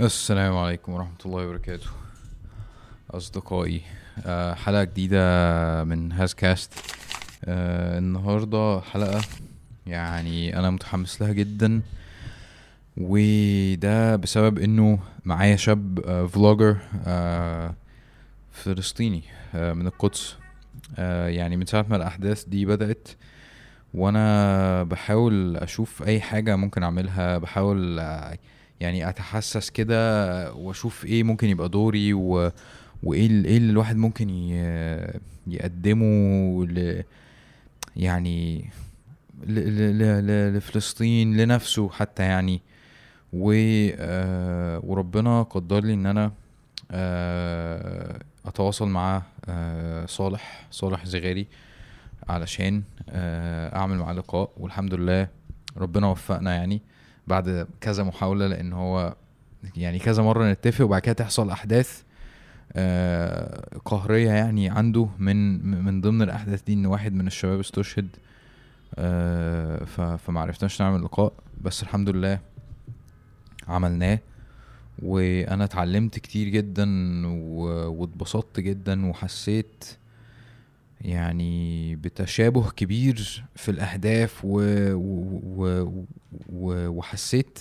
السلام عليكم ورحمة الله وبركاته. أصدقائي آه، حلقة جديدة من هاز كاست آه، النهاردة حلقة يعني أنا متحمس لها جدا وده بسبب إنه معايا شاب فلوجر آه، فلسطيني من القدس. يعني من ساعة ما الأحداث دي بدأت وأنا بحاول أشوف أي حاجة ممكن أعملها بحاول آه، يعني أتحسس كده وأشوف إيه ممكن يبقى دوري و... وإيه ال- إيه اللي الواحد ممكن ي... يقدمه ل... يعني ل... ل... ل... لفلسطين لنفسه حتى يعني. و... آه، وربنا قدر لي إن أنا آه، أتواصل مع آه، صالح صالح زغاري علشان أعمل معاه لقاء. والحمد لله ربنا وفقنا يعني. بعد كذا محاولة لأن هو يعني كذا مرة نتفق وبعد كده تحصل أحداث آه، قهرية يعني عنده من من ضمن الأحداث دي إن واحد من الشباب استشهد آه، ف- فمعرفتناش نعمل لقاء بس الحمد لله عملناه. وأنا اتعلمت كتير جدا واتبسطت جدا وحسيت يعني بتشابه كبير في الأهداف و... و... و... وحسيت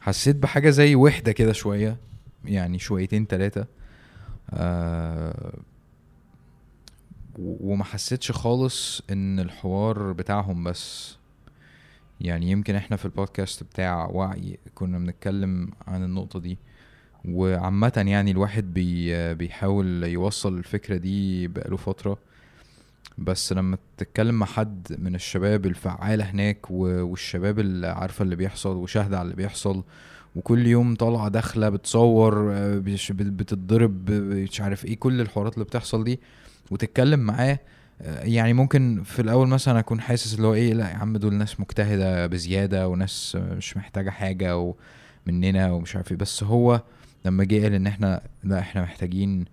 حسيت بحاجة زي وحدة كده شوية يعني شويتين تلاتة آه وما حسيتش خالص إن الحوار بتاعهم بس. يعني يمكن إحنا في البودكاست بتاع وعي كنا بنتكلم عن النقطة دي. وعامة يعني الواحد بي بيحاول يوصل الفكرة دي بقاله فترة. بس لما تتكلم مع حد من الشباب الفعالة هناك والشباب اللي عارفة اللي بيحصل وشاهدة على اللي بيحصل وكل يوم طالعة داخلة بتصور آه، بتتضرب مش عارف إيه كل الحوارات اللي بتحصل دي وتتكلم معاه آه، يعني ممكن في الأول مثلا أكون حاسس اللي هو إيه لأ يا عم دول ناس مجتهدة بزيادة وناس مش محتاجة حاجة ومننا ومش عارف إيه. بس هو لما جه قال إن إحنا لأ إحنا محتاجين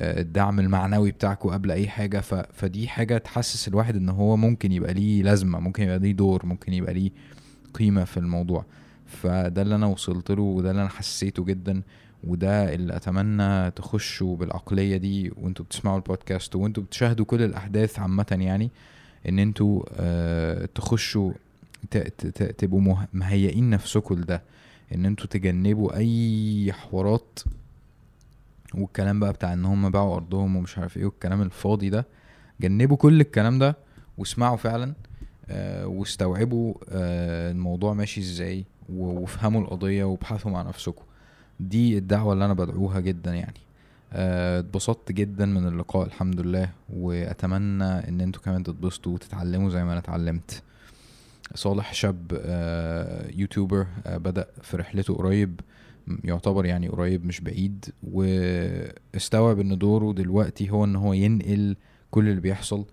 الدعم المعنوي بتاعكم قبل أي حاجة. ف... فدي حاجة تحسس الواحد إن هو ممكن يبقى ليه لازمة ممكن يبقى ليه دور ممكن يبقى ليه قيمة في الموضوع. فده اللي أنا وصلت له وده اللي أنا حسيته جدا. وده اللي أتمنى تخشوا بالعقلية دي وأنتوا بتسمعوا البودكاست وأنتوا بتشاهدوا كل الأحداث عامة يعني إن أنتوا آه تخشوا ت... ت... ت... تبقوا مه... مهيئين نفسكم لده. إن أنتوا تجنبوا أي حوارات والكلام بقى بتاع إن هم باعوا أرضهم ومش عارف إيه والكلام الفاضي ده جنبوا كل الكلام ده واسمعوا فعلا آه واستوعبوا آه الموضوع ماشي إزاي وافهموا القضية وابحثوا مع نفسكم. دي الدعوة اللي أنا بدعوها جدا يعني. آه، اتبسطت جدا من اللقاء الحمد لله وأتمنى إن أنتوا كمان تتبسطوا وتتعلموا زي ما أنا اتعلمت. صالح شاب يوتيوبر بدأ في رحلته قريب يعتبر يعني قريب مش بعيد واستوعب إن دوره دلوقتي هو إن هو ينقل كل اللي بيحصل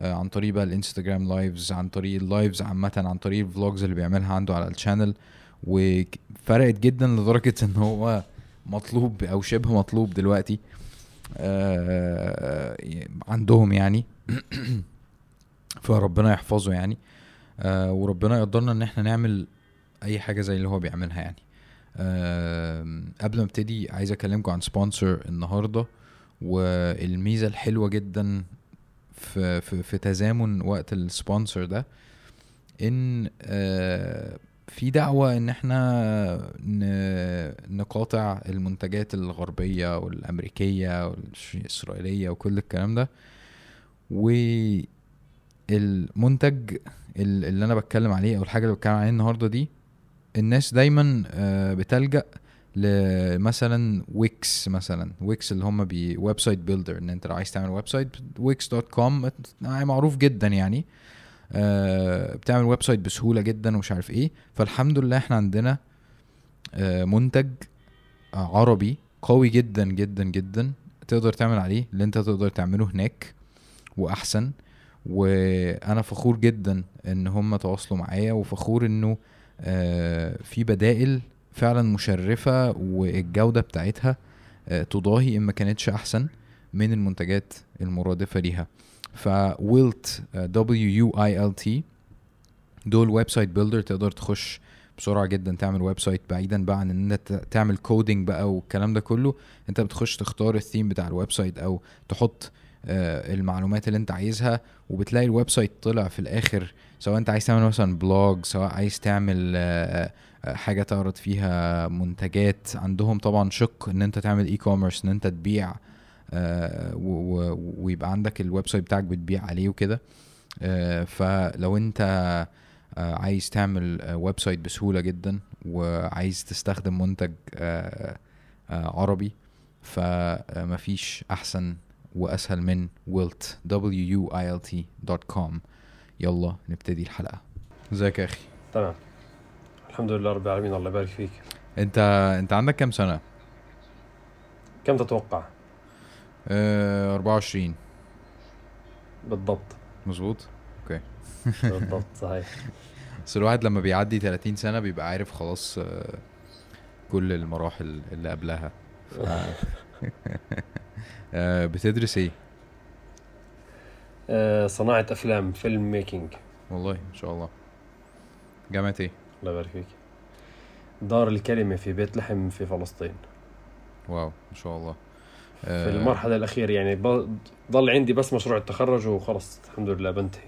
آه، عن طريق بقى الإنستجرام lives عن طريق ال lives عامة عن طريق ال vlogs اللي بيعملها عنده على ال channel وفرقت جدا لدرجة إن هو مطلوب أو شبه مطلوب دلوقتي آه، عندهم يعني. فربنا يحفظه يعني آه، وربنا يقدرنا إن إحنا نعمل أي حاجة زي اللي هو بيعملها يعني. قبل ما ابتدي عايز اكلمكم عن sponsor النهارده والميزة الحلوة جدا في في, في تزامن وقت ال sponsor ده إن آه، في دعوة إن إحنا نقاطع المنتجات الغربية والأمريكية والإسرائيلية وكل الكلام ده. والمنتج ال- اللي أنا بتكلم عليه أو الحاجة اللي بتكلم عليها النهاردة دي الناس دايما آه، بتلجأ لمثلا ويكس مثلا. ويكس اللي هم بي website builder إن أنت لو عايز تعمل website Wix dot com معروف جدا يعني. آه، بتعمل website بسهولة جدا ومش عارف إيه. فالحمد لله إحنا عندنا آه، منتج عربي قوي جدا جدا جدا. تقدر تعمل عليه اللي أنت تقدر تعمله هناك وأحسن. وأنا فخور جدا إن هم تواصلوا معايا وفخور إنه في بدائل فعلا مشرفة والجودة بتاعتها آه، تضاهي إن ما كانتش أحسن من المنتجات المرادفة ليها. ف Wuilt W U I L T دول website builder تقدر تخش بسرعة جدا تعمل website بعيدا بقى عن إن أنت تعمل coding بقى والكلام ده كله. أنت بتخش تختار الثيم بتاع ال website أو تحط آه، المعلومات اللي انت عايزها وبتلاقي ال website طلع في الآخر سواء انت عايز تعمل مثلا blog سواء عايز تعمل آه، آه، حاجة تعرض فيها منتجات عندهم طبعا شق إن انت تعمل e-commerce إن انت تبيع آه، ويبقى عندك ال website بتاعك بتبيع عليه وكده. آه، فلو انت آه، عايز تعمل آه، website بسهولة جدا وعايز تستخدم منتج آه، آه، عربي فمفيش أحسن وأسهل من wilt w u i l t دوت كوم يلا نبتدي الحلقة. ازيك يا أخي؟ تمام. الحمد لله رب العالمين الله يبارك فيك. أنت أنت عندك كام سنة؟ كم تتوقع؟ آه 24 بالضبط. مظبوط؟ okay. بالضبط صحيح. بس الواحد لما بيعدي 30 سنة بيبقى عارف خلاص آه، كل المراحل اللي قبلها. ف... آه، بتدرس إيه؟ آه، صناعة أفلام filmmaking. والله ان شاء الله. جامعة إيه؟ الله يبارك فيك. دار الكلمة في بيت لحم في فلسطين. wow ان شاء الله. في آه، المرحلة الأخيرة يعني ضل عندي بس مشروع التخرج وخلص. الحمد لله بنتهي.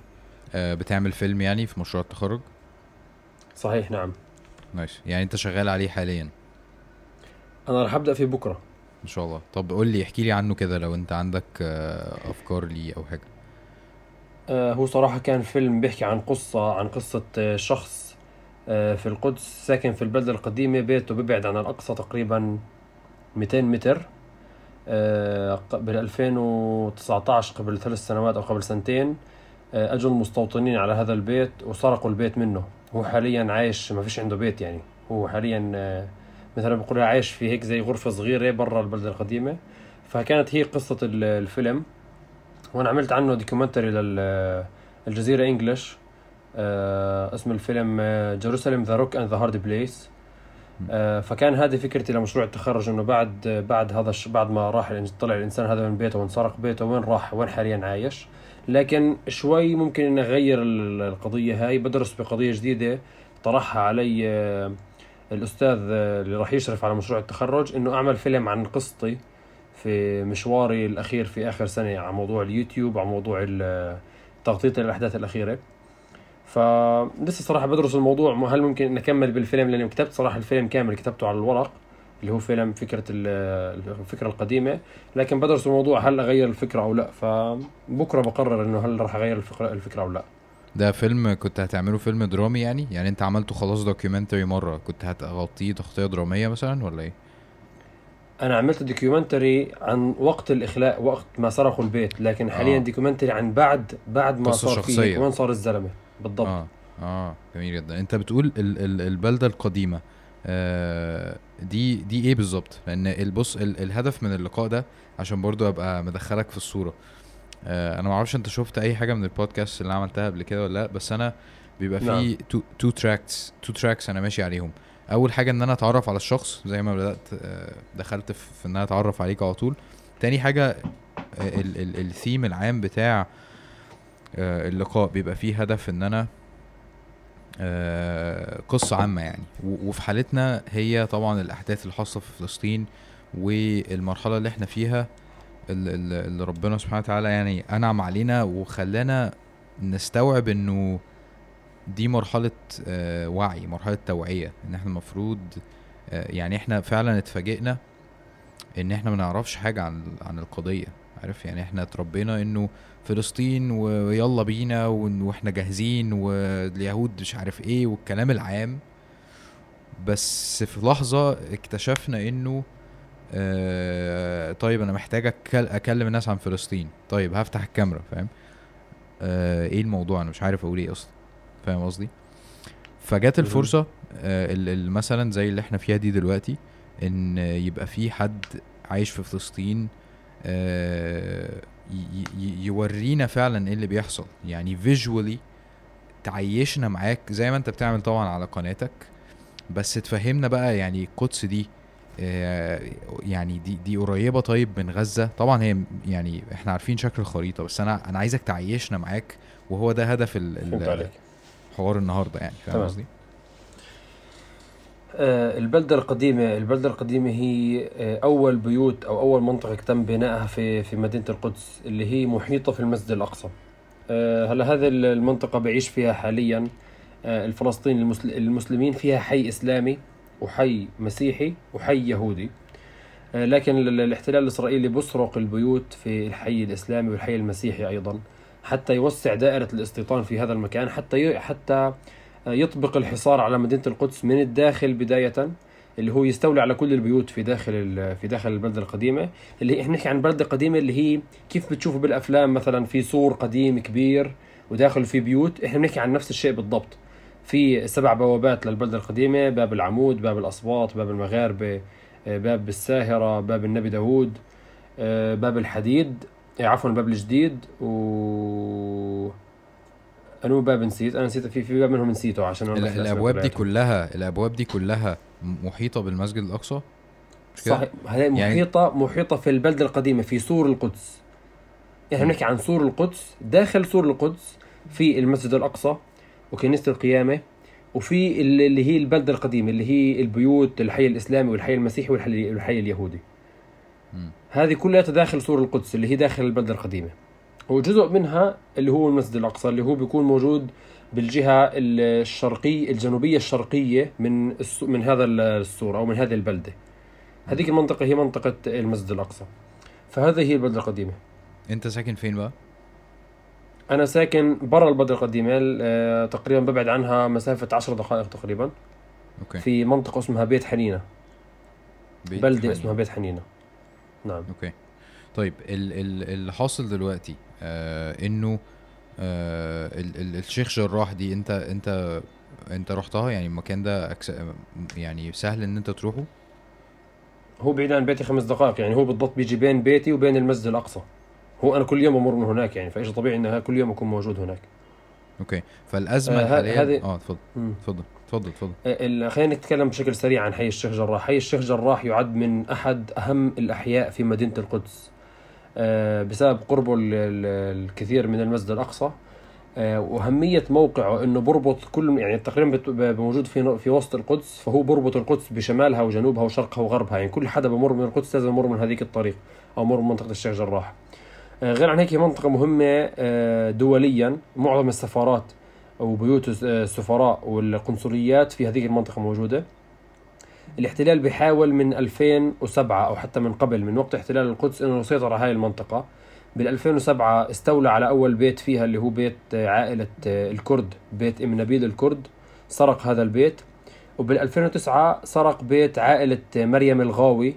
آه، بتعمل فيلم يعني في مشروع التخرج؟ صحيح نعم. نايس. يعني أنت شغال عليه حاليا؟ أنا رح أبدأ فيه بكرة. إن شاء الله. طب قول لي احكي لي عنه كده لو أنت عندك آه، أفكار ليه أو حاجة. آه، هو صراحة كان فيلم بيحكي عن قصة عن قصة آه، شخص في القدس ساكن في البلدة القديمة بيته بيبعد عن الأقصى تقريبا 200 متر قبل 2019 قبل ثلاث سنوات أو قبل سنتين أجوا المستوطنين على هذا البيت وسرقوا البيت منه. هو حاليا عايش ما فيش عنده بيت يعني. هو حاليا مثلا بقول عايش في هيك زي غرفة صغيرة برا البلدة القديمة. فكانت هي قصة ال- الفيلم. وأنا عملت عنه documentary للجزيرة English اسم الفيلم Jerusalem the rock and the hard place فكان هذه فكرتي لمشروع التخرج إنه بعد بعد هذا الش... بعد ما راح طلع الإنسان هذا من بيته وانسرق بيته وين راح وين حاليا عايش. لكن شوي ممكن إني أغير ال- القضية هاي. بدرس بقضية جديدة طرحها علي آه، الأستاذ اللي راح يشرف على مشروع التخرج إنه أعمل فيلم عن قصتي في مشواري الأخير في آخر سنة على موضوع اليوتيوب على موضوع تغطية الأحداث الأخيرة. فلسه صراحة بدرس الموضوع. هل ممكن ان اكمل بالفيلم؟ لأني كتبت صراحة الفيلم كامل كتبته على الورق اللي هو فيلم فكرة ال- الفكرة القديمة. لكن بدرس الموضوع هل أغير الفكرة أو لا؟ فبكرة بقرر إنه هل راح أغير الفكرة أو لا. ده فيلم كنت هتعمله فيلم درامي يعني؟ يعني انت عملته خلاص documentary مرة كنت هتغطيه تغطية درامية مثلا ولا إيه؟ أنا عملت documentary عن وقت الإخلاء وقت ما سرقوا البيت لكن حاليا آه. documentary عن بعد بعد ما صار. فيه وين صار الزلمة. بالضبط. آه آه جميل جدا. انت بتقول ال ال البلدة القديمة. آه دي دي إيه بالظبط؟ لأن البص ال الهدف من اللقاء ده عشان برضو أبقى مدخلك في الصورة. أنا ما أعرفش أنت شفت أي حاجة من البودكاست اللي عملتها قبل كده ولا لأ بس أنا بيبقى في. two tracks two tracks أنا ماشي عليهم. أول حاجة إن أنا أتعرف على الشخص زي ما بدأت آه دخلت في إن أنا أتعرف عليك على طول. تاني حاجة آه، ال ال الثيم العام بتاع آه، اللقاء بيبقى فيه هدف إن أنا آه، قصة عامة يعني. وفي حالتنا هي طبعا الأحداث الحاصلة في فلسطين والمرحلة اللي إحنا فيها اللي ربنا سبحانه وتعالى يعني أنعم علينا وخلانا نستوعب إنه دي مرحلة آه، وعي مرحلة توعية. إن إحنا المفروض آه، يعني إحنا فعلا اتفاجئنا إن إحنا ما نعرفش حاجة عن عن القضية. عارف؟ يعني إحنا اتربينا إنه فلسطين ويلا بينا وإحنا جاهزين واليهود مش عارف إيه والكلام العام. بس في لحظة اكتشفنا إنه آه طيب أنا محتاج أكل أكلم الناس عن فلسطين. طيب هفتح الكاميرا فاهم؟ آه إيه الموضوع؟ أنا مش عارف أقول إيه أصلا. فاهم قصدي؟ فجت مهم. الفرصة آه مثلا زي اللي إحنا فيها دي دلوقتي إن يبقى في حد عايش في فلسطين آه، يورينا فعلا إيه اللي بيحصل. يعني فيجوالي تعيشنا معاك زي ما أنت بتعمل طبعا على قناتك بس تفهمنا بقى يعني القدس دي يعني دي دي قريبة طيب من غزة. طبعا هي يعني إحنا عارفين شكل الخريطة بس أنا أنا عايزك تعيشنا معاك وهو ده هدف الحوار النهارده يعني فاهم. قصدي؟ آه، البلدة القديمة البلدة القديمة هي آه، أول بيوت أو أول منطقة تم بنائها في في مدينة القدس اللي هي محيطة في المسجد الأقصى. آه، هلا هذه المنطقة بعيش فيها حاليا. الفلسطيني المسلمين فيها حي إسلامي. وحي مسيحي وحي يهودي. لكن الاحتلال الإسرائيلي بسرق البيوت في الحي الإسلامي والحي المسيحي أيضا حتى يوسع دائرة الاستيطان في هذا المكان حتى حتى يطبق الحصار على مدينة القدس من الداخل بداية اللي هو يستولي على كل البيوت في داخل في داخل البلدة القديمة. اللي إحنا نحكي عن بلده قديمه اللي هي كيف بتشوفوا بالأفلام مثلا في سور قديم كبير وداخل في بيوت إحنا بنحكي عن نفس الشيء بالضبط. في سبع بوابات للبلدة القديمة باب العمود باب الاسباط باب المغاربة باب الساهرة باب النبي داوود باب الحديد عفوا الباب الجديد و أنو باب نسيت؟ أنا نسيت في في باب منهم نسيته عشان أنا الأبواب دي كلها الأبواب دي كلها محيطة بالمسجد الأقصى؟ صحيح هي يعني محيطة يعني... محيطة في البلدة القديمة في سور القدس. إحنا بنحكي عن سور القدس داخل سور القدس في المسجد الأقصى. وكنيسه القيامة. وفي اللي هي البلدة القديمة اللي هي البيوت الحي الإسلامي والحي المسيحي والحي, اليهودي. م. هذه كلها داخل سور القدس اللي هي داخل البلدة القديمة. وجزء منها اللي هو المسجد الأقصى اللي هو بيكون موجود بالجهة الشرقية الجنوبية الشرقية من من هذا السور أو من هذه البلدة. هذيك المنطقة هي منطقة المسجد الأقصى. فهذه هي البلدة القديمة. أنت ساكن فين بقى؟ أنا ساكن برا البلدة القديمة آه، تقريبا ببعد عنها مسافة عشر دقائق تقريبا. Okay. في منطقة اسمها بيت حنينة. بيت بلدة حنينة. اسمها بيت حنينة. نعم. Okay. طيب اللي حاصل دلوقتي آه إنه آه ال ال الشيخ جراح دي أنت أنت أنت رحتها؟ يعني المكان ده acc... يعني سهل إن أنت تروحه؟ هو بعيد عن بيتي خمس دقائق يعني هو بالضبط بيجي بين بيتي وبين المسجد الأقصى. هو أنا كل يوم بمر من هناك يعني فإيش طبيعي إن كل يوم اكون موجود هناك؟ أوكي. فالأزمة آه حاليا هذه آه تفضل. تفضل تفضل تفضل. آه خلينا نتكلم بشكل سريع عن حي الشيخ جراح. حي الشيخ جراح يعد من أحد أهم الأحياء في مدينة القدس. آه، بسبب قربه الكثير من المسجد الأقصى. آه، وأهمية موقعه إنه بربط كل يعني تقريبا موجود في في وسط القدس فهو بربط القدس بشمالها وجنوبها وشرقها وغربها. يعني كل حدا بمر من القدس لازم يمر من هذيك الطريق أو مر من منطقة الشيخ جراح. غير عن هيك منطقة مهمة دوليا. معظم السفارات أو بيوت السفراء والقنصليات في هذه المنطقة موجودة. الاحتلال بيحاول من 2007 أو حتى من قبل من وقت احتلال القدس إنه يسيطر على هاي المنطقة. بال 2007 استولى على أول بيت فيها اللي هو بيت عائلة الكرد بيت ام نبيل الكرد. سرق هذا البيت. وبال 2009 سرق بيت عائلة مريم الغاوي. آه،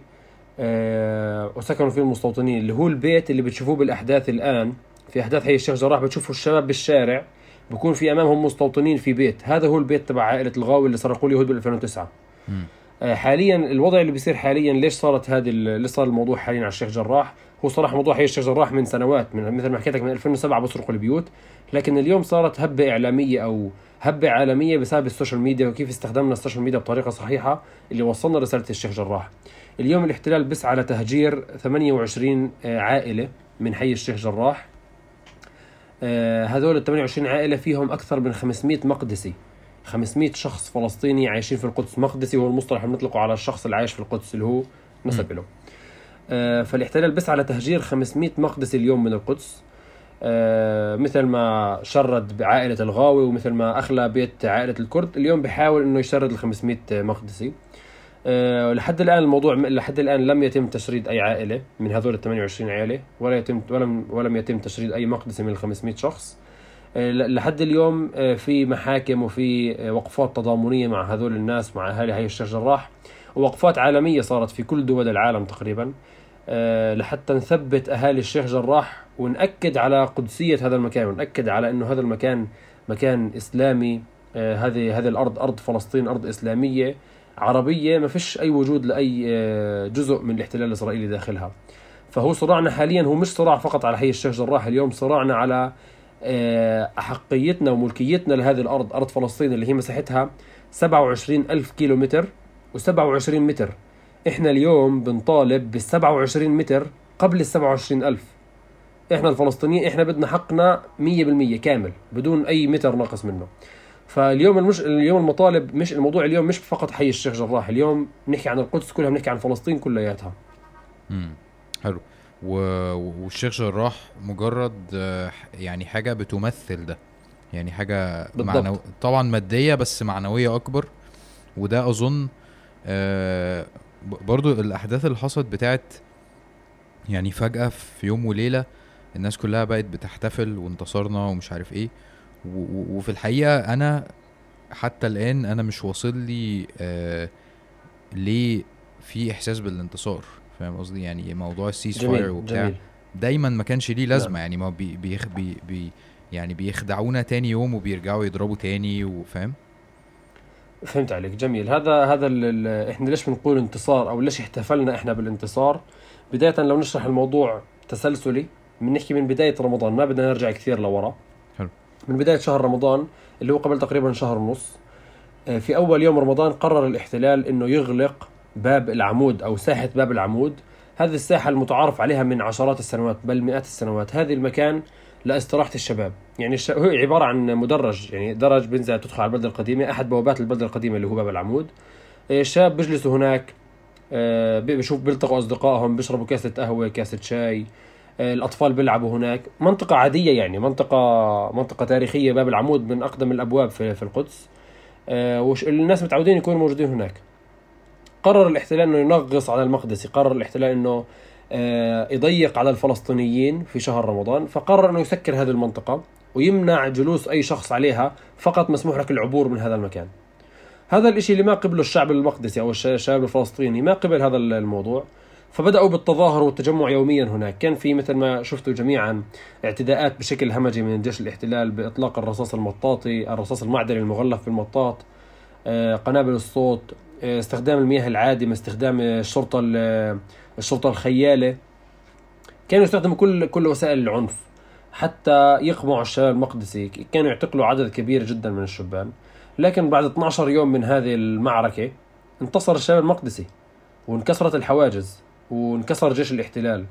وسكنوا فيه المستوطنين اللي هو البيت اللي بتشوفوه بالأحداث الآن. في أحداث حي الشيخ جراح بتشوفوا الشباب بالشارع بكون في أمامهم مستوطنين في بيت. هذا هو البيت تبع عائلة الغاوي اللي سرقوه اليهود بال 2009 م. آه، حاليا الوضع اللي بيصير حاليا ليش صارت هذه ليش صار الموضوع حاليا على الشيخ جراح؟ هو صراحة موضوع حي الشيخ جراح من سنوات من مثل ما حكيت لك من 2007 بسرقوا البيوت. لكن اليوم صارت هبة إعلامية أو هبة عالمية بسبب ال social media وكيف استخدمنا ال social media بطريقة صحيحة اللي وصلنا رسالة الشيخ جراح. اليوم الاحتلال بسعى لتهجير 28 آه، عائلة من حي الشيخ جراح. آه، هذول ال 28 عائلة فيهم أكثر من 500 مقدسي. 500 شخص فلسطيني عايشين في القدس. مقدسي هو المصطلح اللي بنطلقه على الشخص اللي عايش في القدس اللي هو نسب له. آه فالاحتلال بس على تهجير 500 مقدسي اليوم من القدس. مثل ما شرد بعائلة الغاوي ومثل ما أخلى بيت عائلة الكرد اليوم بحاول أنه يشرد ال 500 مقدسي. أه لحد الآن الموضوع لحد الآن لم يتم تشريد أي عائلة من هذول ال 28 عائله ولا يتم ولم ولم يتم تشريد أي مقدسي من ال 500 شخص. آه، لحد اليوم آه، في محاكم وفي آه، وقفات تضامنية مع هذول الناس مع أهالي هاي الشيخ جراح ووقفات عالمية صارت في كل دول العالم تقريبا. لحتى نثبت أهالي الشيخ جراح ونأكد على قدسية هذا المكان ونأكد على أنه هذا المكان مكان إسلامي. هذه هذه الأرض أرض فلسطين أرض إسلامية. عربية ما فيش أي وجود لأي جزء من الاحتلال الإسرائيلي داخلها. فهو صراعنا حاليا هو مش صراع فقط على حي الشيخ جراح اليوم صراعنا على آه، أحقيتنا وملكيتنا لهذه الأرض أرض فلسطين اللي هي مساحتها 27 ألف كيلو متر و27 متر. إحنا اليوم بنطالب بال 27 متر قبل ال 27 ألف. إحنا الفلسطينيين إحنا بدنا حقنا 100% كامل بدون أي متر ناقص منه. فاليوم المش... اليوم المطالب مش الموضوع اليوم مش فقط حي الشيخ جراح اليوم بنحكي عن القدس كلها بنحكي عن فلسطين كلياتها. امم حلو. و... والشيخ جراح مجرد يعني حاجة بتمثل ده. يعني حاجة. معنو... طبعا مادية بس معنوية أكبر. وده أظن آه، برضو الأحداث اللي حصلت بتاعت يعني فجأة في يوم وليلة الناس كلها بقت بتحتفل وانتصرنا ومش عارف إيه. وفي الحقيقة أنا حتى الآن أنا مش واصل لي آه ليه في إحساس بالانتصار فاهم قصدي؟ يعني موضوع ال ceasefire وبتاع جميل. دايما ما كانش ليه لازمة نعم. يعني ما بي بي بي يعني بيخدعونا تاني يوم وبيرجعوا يضربوا تاني وفاهم فهمت عليك جميل. هذا هذا إحنا ليش بنقول انتصار أو ليش احتفلنا إحنا بالانتصار؟ بداية لو نشرح الموضوع تسلسلي بنحكي من بداية رمضان ما بدنا نرجع كثير لورا. من بداية شهر رمضان اللي هو قبل تقريبا شهر ونص آه، في أول يوم رمضان قرر الاحتلال أنه يغلق باب العمود أو ساحة باب العمود. هذه الساحة المتعارف عليها من عشرات السنوات بل مئات السنوات. هذه المكان لإستراحة الشباب. يعني الش... هو عبارة عن مدرج يعني درج بينزل تدخل على البلدة القديمة أحد بوابات البلدة القديمة اللي هو باب العمود. آه، الشباب بيجلسوا هناك آه، بي- بشوف بيلتقوا أصدقائهم بيشربوا كاسة قهوة كاسة شاي. الأطفال بيلعبوا هناك. منطقة عادية يعني منطقة منطقة تاريخية باب العمود من أقدم الأبواب في, في القدس. آه، وش الناس متعودين يكونوا موجودين هناك. قرر الاحتلال إنه ينغص على المقدسي. قرر الاحتلال إنه آه، يضيق على الفلسطينيين في شهر رمضان. فقرر إنه يسكر هذه المنطقة ويمنع جلوس أي شخص عليها فقط مسموح لك العبور من هذا المكان. هذا الإشي اللي ما قبله الشعب المقدسي أو الش- الشعب الفلسطيني ما قبل هذا الموضوع. فبدأوا بالتظاهر والتجمع يوميا هناك. كان في مثل ما شفتوا جميعا اعتداءات بشكل همجي من جيش الاحتلال بإطلاق الرصاص المطاطي الرصاص المعدني المغلف في المطاط آه، قنابل الصوت آه، استخدام المياه العادمة استخدام الشرطة ال- الشرطة الخيالة. كانوا يستخدموا كل كل وسائل العنف حتى يقمعوا الشباب المقدسي. كانوا يعتقلوا عدد كبير جدا من الشبان. لكن بعد 12 يوم من هذه المعركة انتصر الشباب المقدسي وانكسرت الحواجز. وانكسر جيش الاحتلال.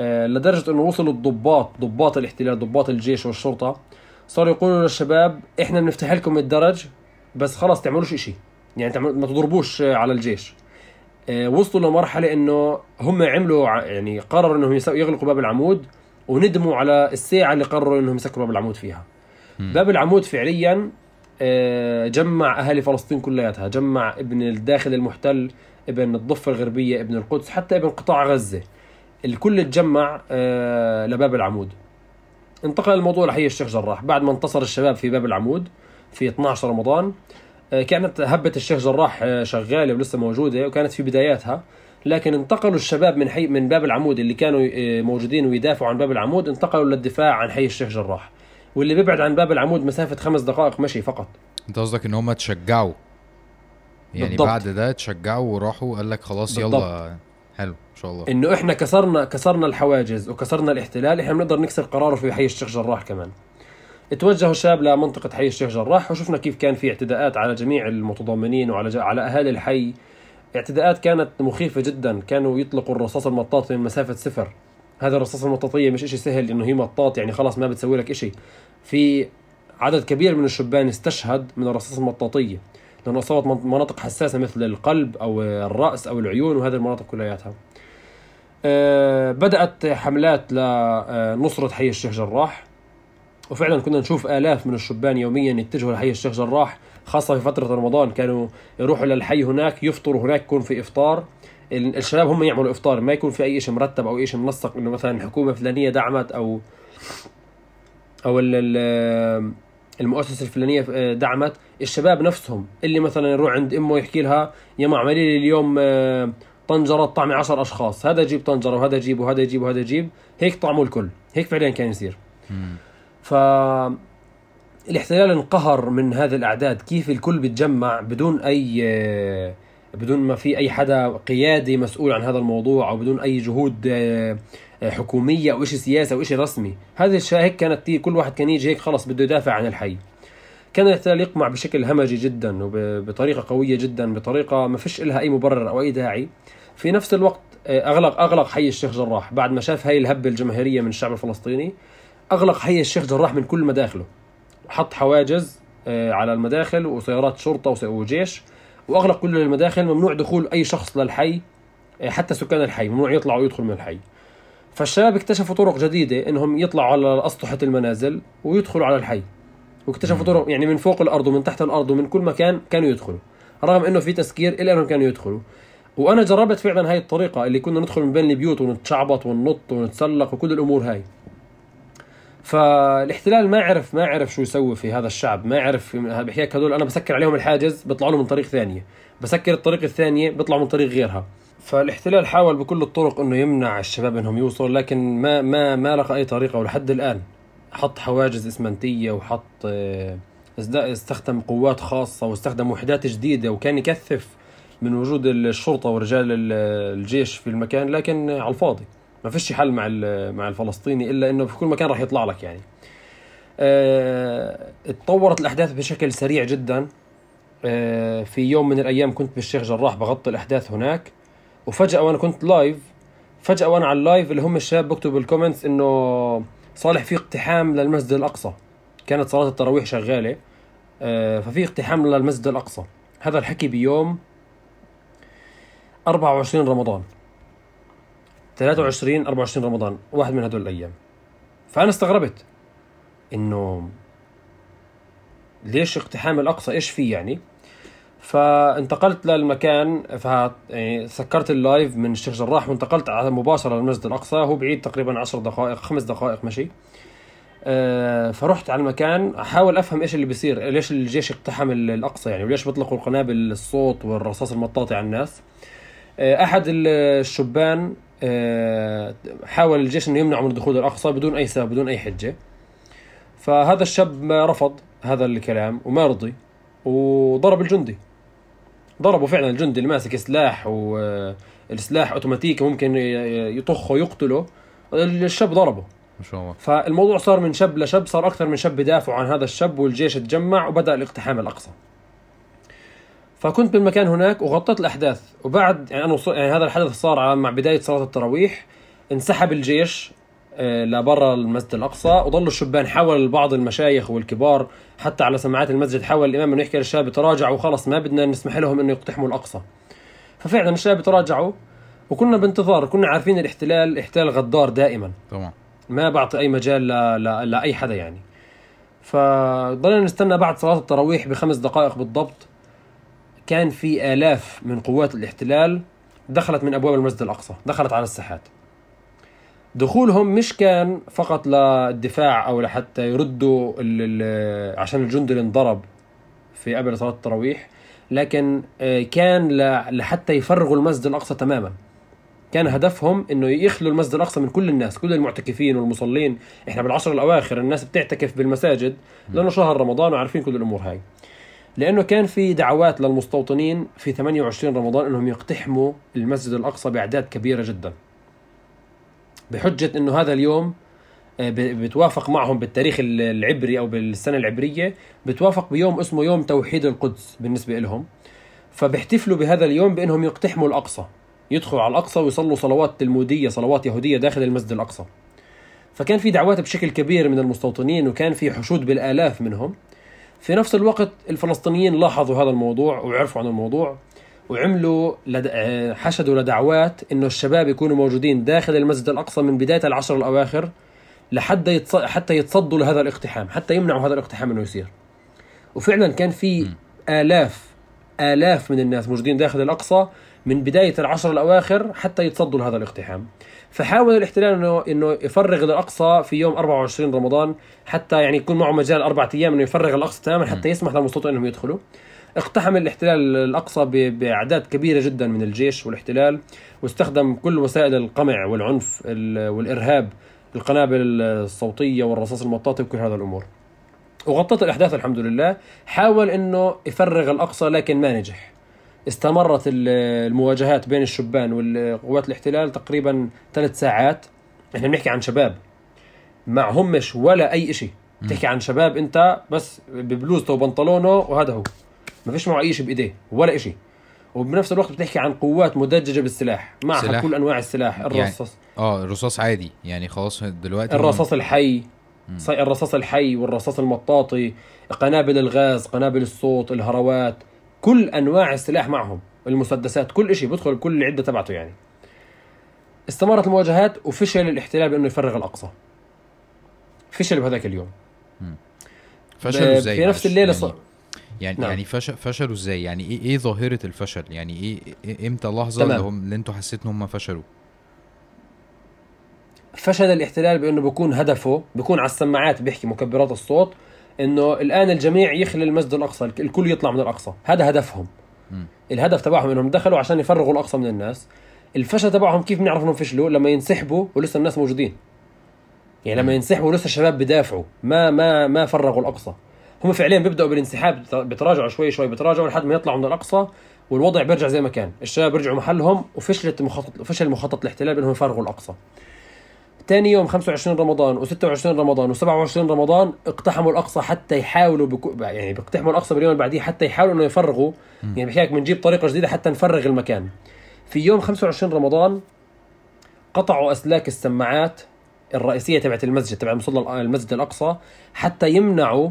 آه، لدرجة إنه وصلوا الضباط ضباط الاحتلال ضباط الجيش والشرطة صاروا يقولوا للشباب إحنا بنفتح لكم الدرج بس خلاص تعملوش إشي. يعني ما تضربوش على الجيش. آه، وصلوا لمرحلة إنه هم عملوا يعني قرروا إنهم يغلقوا باب العمود وندموا على الساعة اللي قرروا إنهم يسكروا باب العمود فيها. باب العمود فعليا آه، جمع أهالي فلسطين كلياتها جمع ابن الداخل المحتل ابن الضفة الغربية ابن القدس حتى ابن قطاع غزة. الكل تجمع آه، لباب العمود. انتقل الموضوع لحي الشيخ جراح. بعد ما انتصر الشباب في باب العمود في 12 رمضان آه، كانت هبة الشيخ جراح آه، شغالة ولسه موجودة وكانت في بداياتها. لكن انتقلوا الشباب من حي من باب العمود اللي كانوا موجودين ويدافعوا عن باب العمود انتقلوا للدفاع عن حي الشيخ جراح. واللي بيبعد عن باب العمود مسافة خمس دقائق مشي فقط. انت قصدك إن هم تشجعوا يعني بالضبط. بعد ده تشجعوا وراحوا قال لك خلاص يلا بالضبط. حلو إن شاء الله. إنه إحنا كسرنا كسرنا الحواجز وكسرنا الاحتلال إحنا بنقدر نكسر قراره في حي الشيخ جراح كمان. اتوجهوا الشباب لمنطقة حي الشيخ جراح وشفنا كيف كان في اعتداءات على جميع المتضامنين وعلى ج... على أهالي الحي. اعتداءات كانت مخيفة جدا كانوا يطلقوا الرصاص المطاطي من مسافة صفر. هذا الرصاص المطاطية مش إشي سهل إنه هي مطاط يعني خلاص ما بتسوي لك إشي. في عدد كبير من الشبان استشهد من الرصاص المطاطية. لأنه من- مناطق حساسة مثل القلب أو الرأس أو العيون وهذه المناطق كلياتها. آه، بدأت حملات لنصرة حي الشيخ جراح. وفعلا كنا نشوف آلاف من الشبان يوميا يتجهوا لحي الشيخ جراح خاصة في فترة رمضان كانوا يروحوا للحي هناك يفطروا هناك يكون في إفطار. ال- الشباب هم يعملوا إفطار ما يكون في أي شيء مرتب أو أي شيء منسق إنه مثلا حكومة فلانية دعمت أو أو ال- ال- المؤسسة الفلانية آه، دعمت. الشباب نفسهم اللي مثلا يروح عند أمه يحكي لها يا ما اعملي لي اليوم آه، طنجرة طعمي عشر أشخاص. هذا يجيب طنجرة وهذا يجيب وهذا يجيب وهذا يجيب. هيك طعموا الكل. هيك فعليا كان يصير. ف الاحتلال انقهر من هذه الأعداد. كيف الكل بيتجمع بدون أي بدون ما في أي حدا قيادي مسؤول عن هذا الموضوع أو بدون أي جهود آه، حكومية أو شيء سياسي أو شيء رسمي. هذه الشيء هيك كانت كل واحد كان يجي هيك خلص بده يدافع عن الحي. كان الاحتلال يقمع بشكل همجي جدا وبطريقه قوية جدا بطريقة ما فيش لها أي مبرر أو أي داعي. في نفس الوقت آه، اغلق أغلق حي الشيخ جراح بعد ما شاف هاي الهبة الجماهيرية من الشعب الفلسطيني. أغلق حي الشيخ جراح من كل مداخله. حط حواجز آه، على المداخل وسيارات شرطة وجيش. واغلق كل المداخل ممنوع دخول اي شخص للحي آه، حتى سكان الحي ممنوع يطلعوا ويدخلوا من الحي. فالشباب اكتشفوا طرق جديدة إنهم يطلعوا على اسطح المنازل ويدخلوا على الحي. واكتشفوا طرق يعني من فوق الأرض ومن تحت الأرض ومن كل مكان كانوا يدخلوا. رغم إنه في تسكير إلا إنهم كانوا يدخلوا. وأنا جربت فعلا هاي الطريقة اللي كنا ندخل من بين البيوت ونتشعبط وننط ونتسلق وكل الأمور هاي. فالاحتلال ما عرف ما عرف شو يسوي في هذا الشعب ما عرف بحكي لك هذول. أنا بسكر عليهم الحاجز بيطلعوا له من طريق ثانية. بسكر الطريق الثانية بيطلعوا من طريق غيرها. فالاحتلال حاول بكل الطرق إنه يمنع الشباب إنهم يوصلوا لكن ما ما ما لقى أي طريقة. ولحد الآن حط حواجز إسمنتية وحط آه، استخدم قوات خاصة واستخدم وحدات جديدة وكان يكثف من وجود الشرطة ورجال ال- الجيش في المكان لكن على الفاضي. ما فيش حل مع مع الفلسطيني إلا إنه في كل مكان راح يطلع لك يعني. آه، اتطورت الأحداث بشكل سريع جدا. آه، في يوم من الأيام كنت بالشيخ جراح بغطي الأحداث هناك. وفجأة وأنا كنت live فجأة وأنا على ال live اللي هم الشباب بكتبوا بال comments إنه صالح في اقتحام للمسجد الأقصى. كانت صلاة التراويح شغالة. آه، ففي اقتحام للمسجد الأقصى. هذا الحكي بيوم 24 رمضان. 23 24 رمضان واحد من هدول الأيام. فأنا استغربت إنه ليش اقتحام الأقصى؟ إيش فيه يعني؟ فانتقلت للمكان ف يعني سكرت اللايف من الشيخ جراح وانتقلت على مباشرة للمسجد الأقصى هو بعيد تقريبا 10 دقائق خمس دقائق مشي. آه، فرحت على المكان أحاول أفهم إيش اللي بيصير ليش الجيش اقتحم ال- الأقصى يعني وليش بيطلقوا القنابل الصوت والرصاص المطاطي على الناس. آه، أحد ال- الشبان حاول الجيش إنه يمنعه من دخول الأقصى بدون أي سبب بدون أي حجة. فهذا الشاب ما رفض هذا الكلام وما رضي وضرب الجندي. ضربوا فعلا الجندي اللي ماسك سلاح والسلاح اوتوماتيكي ممكن يطخه يقتله الشاب ضربه. ما شاء الله. فالموضوع صار من شاب لشاب صار أكثر من شاب يدافعوا عن هذا الشاب والجيش تجمع وبدأ الاقتحام الأقصى. فكنت بالمكان هناك وغطيت الأحداث. وبعد يعني أنا وصل يعني هذا الحدث صار مع بداية صلاة التراويح. انسحب الجيش آه، لبرا المسجد الأقصى. وظلوا الشبان حول بعض المشايخ والكبار حتى على سماعات المسجد حاول الإمام انه يحكي للشباب تراجعوا. خلص ما بدنا نسمح لهم انه يقتحموا الأقصى. ففعلا الشباب تراجعوا. وكنا بانتظار كنا عارفين الاحتلال احتلال غدار دائما. طبعا ما بعطي أي مجال ل... ل... لاي حدا يعني. فضلنا نستنى بعد صلاة التراويح بخمس دقائق بالضبط. كان في آلاف من قوات الاحتلال دخلت من أبواب المسجد الأقصى دخلت على الساحات دخولهم مش كان فقط للدفاع أو لحتى يردوا. عشان الجندي اللي انضرب في قبل صلاة التراويح لكن آه، كان. لحتى يفرغوا المسجد الأقصى تماما كان هدفهم إنه يخلوا المسجد الأقصى من كل الناس كل المعتكفين والمصلين إحنا بالعشر الأواخر الناس بتعتكف بالمساجد لأنه شهر رمضان وعارفين كل الأمور هاي لأنه كان في دعوات للمستوطنين في 28 رمضان إنهم يقتحموا المسجد الأقصى بأعداد كبيرة جدا. بحجة إنه هذا اليوم آه، بتوافق معهم بالتاريخ ال- العبري أو بالسنة العبرية بتوافق بيوم اسمه يوم توحيد القدس بالنسبة لهم فبيحتفلوا بهذا اليوم بإنهم يقتحموا الأقصى يدخلوا على الأقصى ويصلوا صلوات تلمودية صلوات يهودية داخل المسجد الأقصى. فكان في دعوات بشكل كبير من المستوطنين وكان في حشود بالآلاف منهم. في نفس الوقت الفلسطينيين لاحظوا هذا الموضوع وعرفوا عن الموضوع وعملوا لد... آه، حشدوا لدعوات إنه الشباب يكونوا موجودين داخل المسجد الأقصى من بداية العشر الأواخر لحتى يتص... حتى يتصدوا لهذا الاقتحام حتى يمنعوا هذا الاقتحام إنه يصير. وفعلا كان في آلاف آلاف من الناس موجودين داخل الأقصى من بداية العشر الأواخر حتى يتصدوا لهذا الاقتحام. فحاول الاحتلال انه إنه يفرغ الاقصى في يوم 24 رمضان حتى يعني يكون معه مجال أربع أيام إنه يفرغ الأقصى تماما حتى يسمح للمستوطنين إنهم يدخلوا. اقتحم الاحتلال الأقصى بأعداد كبيرة جدا من الجيش والاحتلال واستخدم كل وسائل القمع والعنف ال- والإرهاب القنابل الصوتية والرصاص المطاطي وكل هذا الأمور. وغطت الأحداث الحمد لله. حاول إنه يفرغ الأقصى لكن ما نجح. استمرت ال- المواجهات بين الشبان والقوات الاحتلال تقريبا ثلاث ساعات. إحنا بنحكي عن شباب. معهمش ولا أي شيء بتحكي عن شباب أنت بس ببلوزته وبنطلونه وهذا هو. ما فيش معه أي شيء بإيديه. ولا شيء وبنفس الوقت بتحكي عن قوات مدججة بالسلاح. معها سلاح. كل أنواع السلاح. الرصاص. آه الرصاص عادي. يعني خلاص دلوقتي الرصاص الحي. الرصاص الحي والرصاص المطاطي. قنابل الغاز قنابل الصوت الهروات. كل أنواع السلاح معهم المسدسات كل شيء بيدخل بكل العده تبعته يعني. استمرت المواجهات وفشل الاحتلال بأنه يفرغ الأقصى. فشل بهذاك اليوم. فشلوا إزاي؟ في نفس معلش؟ الليلة يعني ص- يعني نعم. يعني فشل فشلوا إزاي؟ يعني إيه إيه ظاهرة الفشل؟ يعني إيه, إيه إمتى اللحظه. اللي هم اللي أنتوا حسيتوا إن هم فشلوا؟ فشل الاحتلال بأنه بيكون هدفه بيكون على السماعات بيحكي مكبرات الصوت إنه الآن الجميع يخلي المسجد الأقصى الكل يطلع من الأقصى. هذا هدفهم. مم. الهدف تبعهم إنهم دخلوا عشان يفرغوا الأقصى من الناس. الفشل تبعهم كيف بنعرف إنهم فشلوا؟ لما ينسحبوا ولسه الناس موجودين. يعني لما. ينسحبوا ولسه الشباب بدافعوا. ما ما ما فرغوا الأقصى. هم فعليا بيبدأوا بالانسحاب بتراجعوا شوي شوي بتراجعوا لحد ما يطلعوا من الأقصى والوضع بيرجع زي ما كان. الشباب بيرجعوا محلهم وفشلت مخطط فشل مخطط الاحتلال بأنهم يفرغوا الأقصى. تاني يوم 25 رمضان و26 رمضان و27 رمضان اقتحموا الأقصى حتى يحاولوا بكو... يعني بيقتحموا الأقصى باليوم اللي بعديه حتى يحاولوا إنه يفرغوا. يعني بحكي لك بنجيب طريقة جديدة حتى نفرغ المكان. في يوم 25 رمضان قطعوا أسلاك السماعات الرئيسية تبعت المسجد تبع مصلى المسجد الأقصى حتى يمنعوا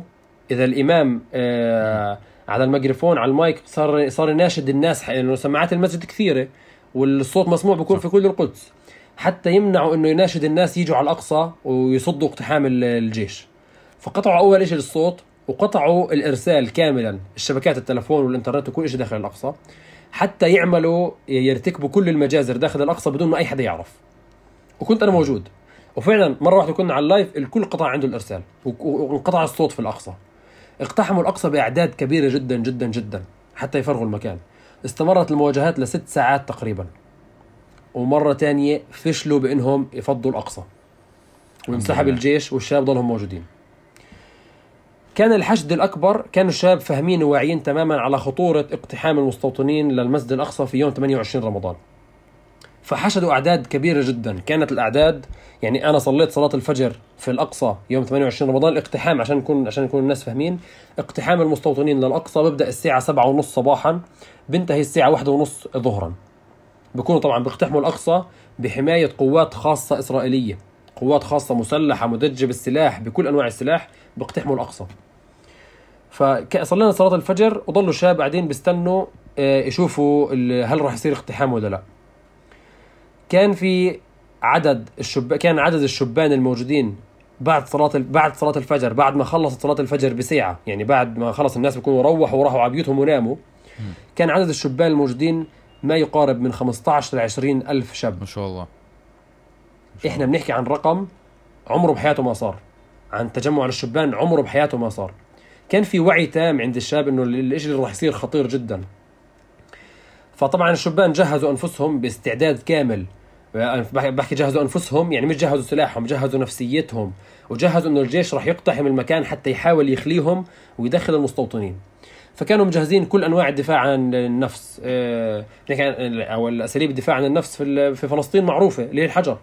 إذا الإمام آه على الميكروفون على المايك صار صار يناشد الناس لأنه سماعات المسجد كثيرة والصوت مسموع بيكون في كل القدس. حتى يمنعوا إنه يناشد الناس يجوا على الأقصى ويصدوا اقتحام ال- الجيش. فقطعوا أول شيء الصوت وقطعوا الإرسال كاملا الشبكات التلفون والإنترنت وكل شيء داخل الأقصى حتى يعملوا يرتكبوا كل المجازر داخل الأقصى بدون ما أي حدا يعرف. وكنت أنا موجود. وفعلا مرة واحدة كنا على اللايف الكل قطع عنده الإرسال وانقطع الصوت في الأقصى. اقتحموا الأقصى بأعداد كبيرة جدا جدا جدا حتى يفرغوا المكان. استمرت المواجهات لست ساعات تقريبا. ومرة تانية فشلوا بإنهم يفضوا الأقصى. وانسحب. الجيش والشباب ضلهم موجودين. كان الحشد الأكبر كانوا الشباب فاهمين وواعيين تماما على خطورة اقتحام المستوطنين للمسجد الأقصى في يوم 28 رمضان. فحشدوا أعداد كبيرة جدا. كانت الأعداد يعني أنا صليت صلاة الفجر في الأقصى يوم 28 رمضان الاقتحام عشان نكون عشان يكون الناس فاهمين. اقتحام المستوطنين للأقصى بيبدا الساعة 7 ونص صباحا بينتهي الساعة 1 ونص ظهرا. بيكونوا طبعا بيقتحموا الأقصى بحماية قوات خاصة إسرائيلية. قوات خاصة مسلحة مدجة بالسلاح بكل أنواع السلاح بيقتحموا الأقصى. فصلينا صلاة الفجر وضلوا الشباب قاعدين بيستنوا آه، يشوفوا هل راح يصير اقتحام ولا لا. كان في عدد الشب كان عدد الشبان الموجودين بعد صلاة ال- بعد صلاة الفجر بعد ما خلصت صلاة الفجر بساعة. يعني بعد ما خلص الناس بيكونوا روحوا وراحوا على بيوتهم وناموا. كان عدد الشبان الموجودين ما يقارب من 15 ل 20 ألف شاب. ما شاء الله. إحنا بنحكي عن رقم عمره بحياته ما صار. عن تجمع للشبان عمره بحياته ما صار. كان في وعي تام عند الشباب إنه ال- الإشي اللي راح يصير خطير جدا. فطبعا الشبان جهزوا أنفسهم باستعداد كامل. بحكي بحكي جهزوا أنفسهم يعني مش جهزوا سلاحهم جهزوا نفسيتهم وجهزوا إنه الجيش راح يقتحم المكان حتى يحاول يخليهم ويدخل المستوطنين. فكانوا مجهزين كل أنواع الدفاع عن النفس آه، عن- أو الأساليب الدفاع عن النفس في في فلسطين معروفة اللي هي الحجر.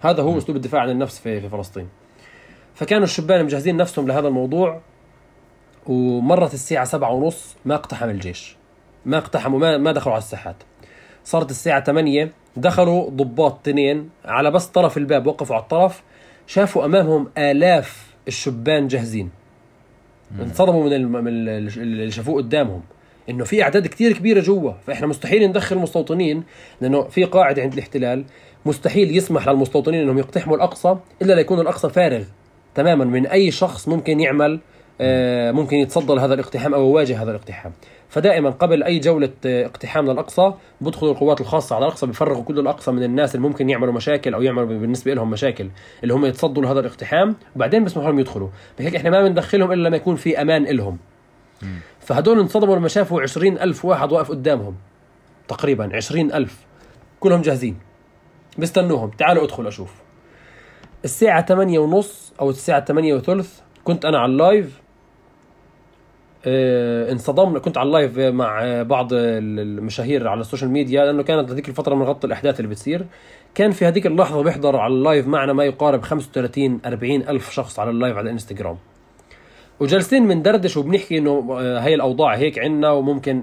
هذا هو أسلوب الدفاع عن النفس في في فلسطين. فكانوا الشبان مجهزين نفسهم لهذا الموضوع ومرت الساعة سبعة ونص ما اقتحم الجيش. ما اقتحموا ما, ما دخلوا على الساحات. صارت الساعة 8 دخلوا ضباط تنين على بس طرف الباب وقفوا على الطرف شافوا أمامهم آلاف الشبان جاهزين. انصدموا من اللي شافوه قدامهم. إنه في أعداد كتير كبيرة جوا. فإحنا مستحيل ندخل المستوطنين لأنه في قاعدة عند الاحتلال. مستحيل يسمح للمستوطنين إنهم يقتحموا الأقصى إلا ليكون الأقصى فارغ تماما من أي شخص ممكن يعمل آه، ممكن يتصدى لهذا الاقتحام أو يواجه هذا الاقتحام. فدائما قبل أي جولة اقتحام للأقصى بدخلوا القوات الخاصة على الأقصى بيفرغوا كل الأقصى من الناس اللي ممكن يعملوا مشاكل أو يعملوا بالنسبة لهم مشاكل اللي هم يتصدوا لهذا الاقتحام وبعدين بيسمحوا لهم يدخلوا. بهيك إحنا ما بندخلهم إلا لما يكون في أمان لهم فهدول انصدموا لما شافوا عشرين ألف واحد واقف قدامهم. تقريبا عشرين ألف. كلهم جاهزين. بيستنوهم. تعالوا ادخل أشوف. الساعة 8 ونص أو الساعة 8 وثلث كنت أنا على ال live انصدمنا كنت على ال live مع آه، بعض ال- المشاهير على ال social media لأنه كانت هذيك الفترة بنغطي الأحداث اللي بتصير. كان في هذيك اللحظة بيحضر على ال live معنا ما يقارب 35 40 ألف شخص على ال live على الإنستغرام. وجالسين بندردش وبنحكي إنه آه، هي الأوضاع هيك عنا وممكن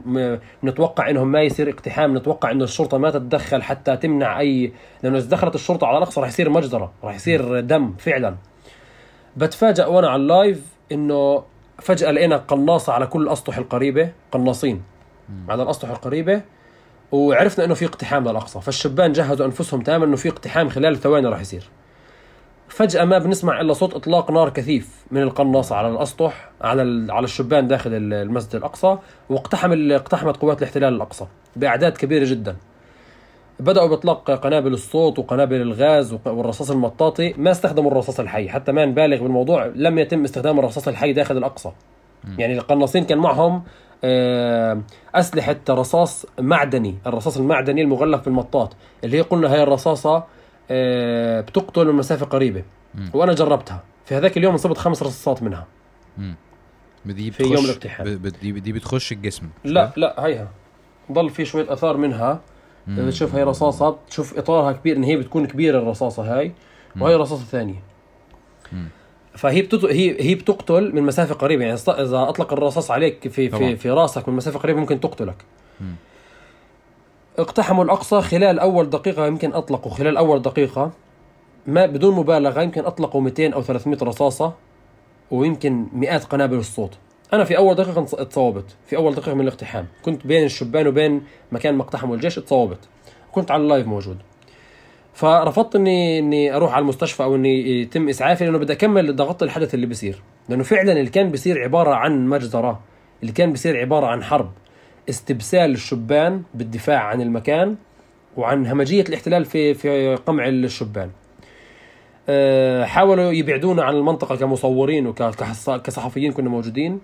نتوقع إنهم ما يصير اقتحام نتوقع إنه الشرطة ما تتدخل حتى تمنع أي لأنه إذا دخلت الشرطة على الأقصى راح يصير مجزرة راح يصير دم فعلا. بتفاجأ وأنا على اللايف إنه فجأة لقينا قناصة على كل الأسطح القريبة قناصين على الأسطح القريبة وعرفنا إنه في اقتحام للأقصى. فالشبان جهزوا أنفسهم تماما إنه في اقتحام خلال ثواني راح يصير. فجأة ما بنسمع إلا صوت إطلاق نار كثيف من القناصة على الأسطح على على الشبان داخل ال- المسجد الأقصى واقتحم اقتحمت قوات الاحتلال الأقصى بأعداد كبيرة جدا. بدأوا بإطلاق قنابل الصوت وقنابل الغاز والرصاص المطاطي. ما استخدموا الرصاص الحي. حتى ما نبالغ بالموضوع لم يتم استخدام الرصاص الحي داخل الأقصى. يعني القناصين كان معهم آه، أسلحة رصاص معدني الرصاص المعدني المغلف بالمطاط اللي هي قلنا هي الرصاصة آه، بتقتل من مسافة قريبة. وأنا جربتها. في هذاك اليوم انصبت خمس رصاصات منها. دي في يوم ب- دي بتخش الجسم لا؟ لا هيها. ضل في شوية أثار منها. مم. بتشوف هي رصاصة تشوف إطارها كبير إن هي بتكون كبيرة الرصاصة هاي وهي رصاصة ثانية مم. فهي بتت... هي هي بتقتل من مسافة قريبة يعني إذا أطلق الرصاص عليك في طبعاً. في في راسك من مسافة قريبة ممكن تقتلك مم. اقتحموا الأقصى خلال أول دقيقة يمكن أطلقوا خلال أول دقيقة ما بدون مبالغة يمكن أطلقوا 200 أو 300 رصاصة ويمكن مئات قنابل الصوت أنا في أول دقيقة انص- اتصوبت. في أول دقيقة من الاقتحام. كنت بين الشبان وبين مكان ما اقتحموا الجيش اتصوبت. كنت على اللايف موجود. فرفضت اني إني أروح على المستشفى أو إني يتم إسعافي لأنه بدي أكمل ضغط الحدث اللي بيصير. لأنه فعلا اللي كان بيصير عبارة عن مجزرة. اللي كان بيصير عبارة عن حرب. استبسال الشبان بالدفاع عن المكان وعن همجية الاحتلال في في قمع الشبان. أه، حاولوا يبعدونا عن المنطقة كمصورين وكصحفيين كنا موجودين.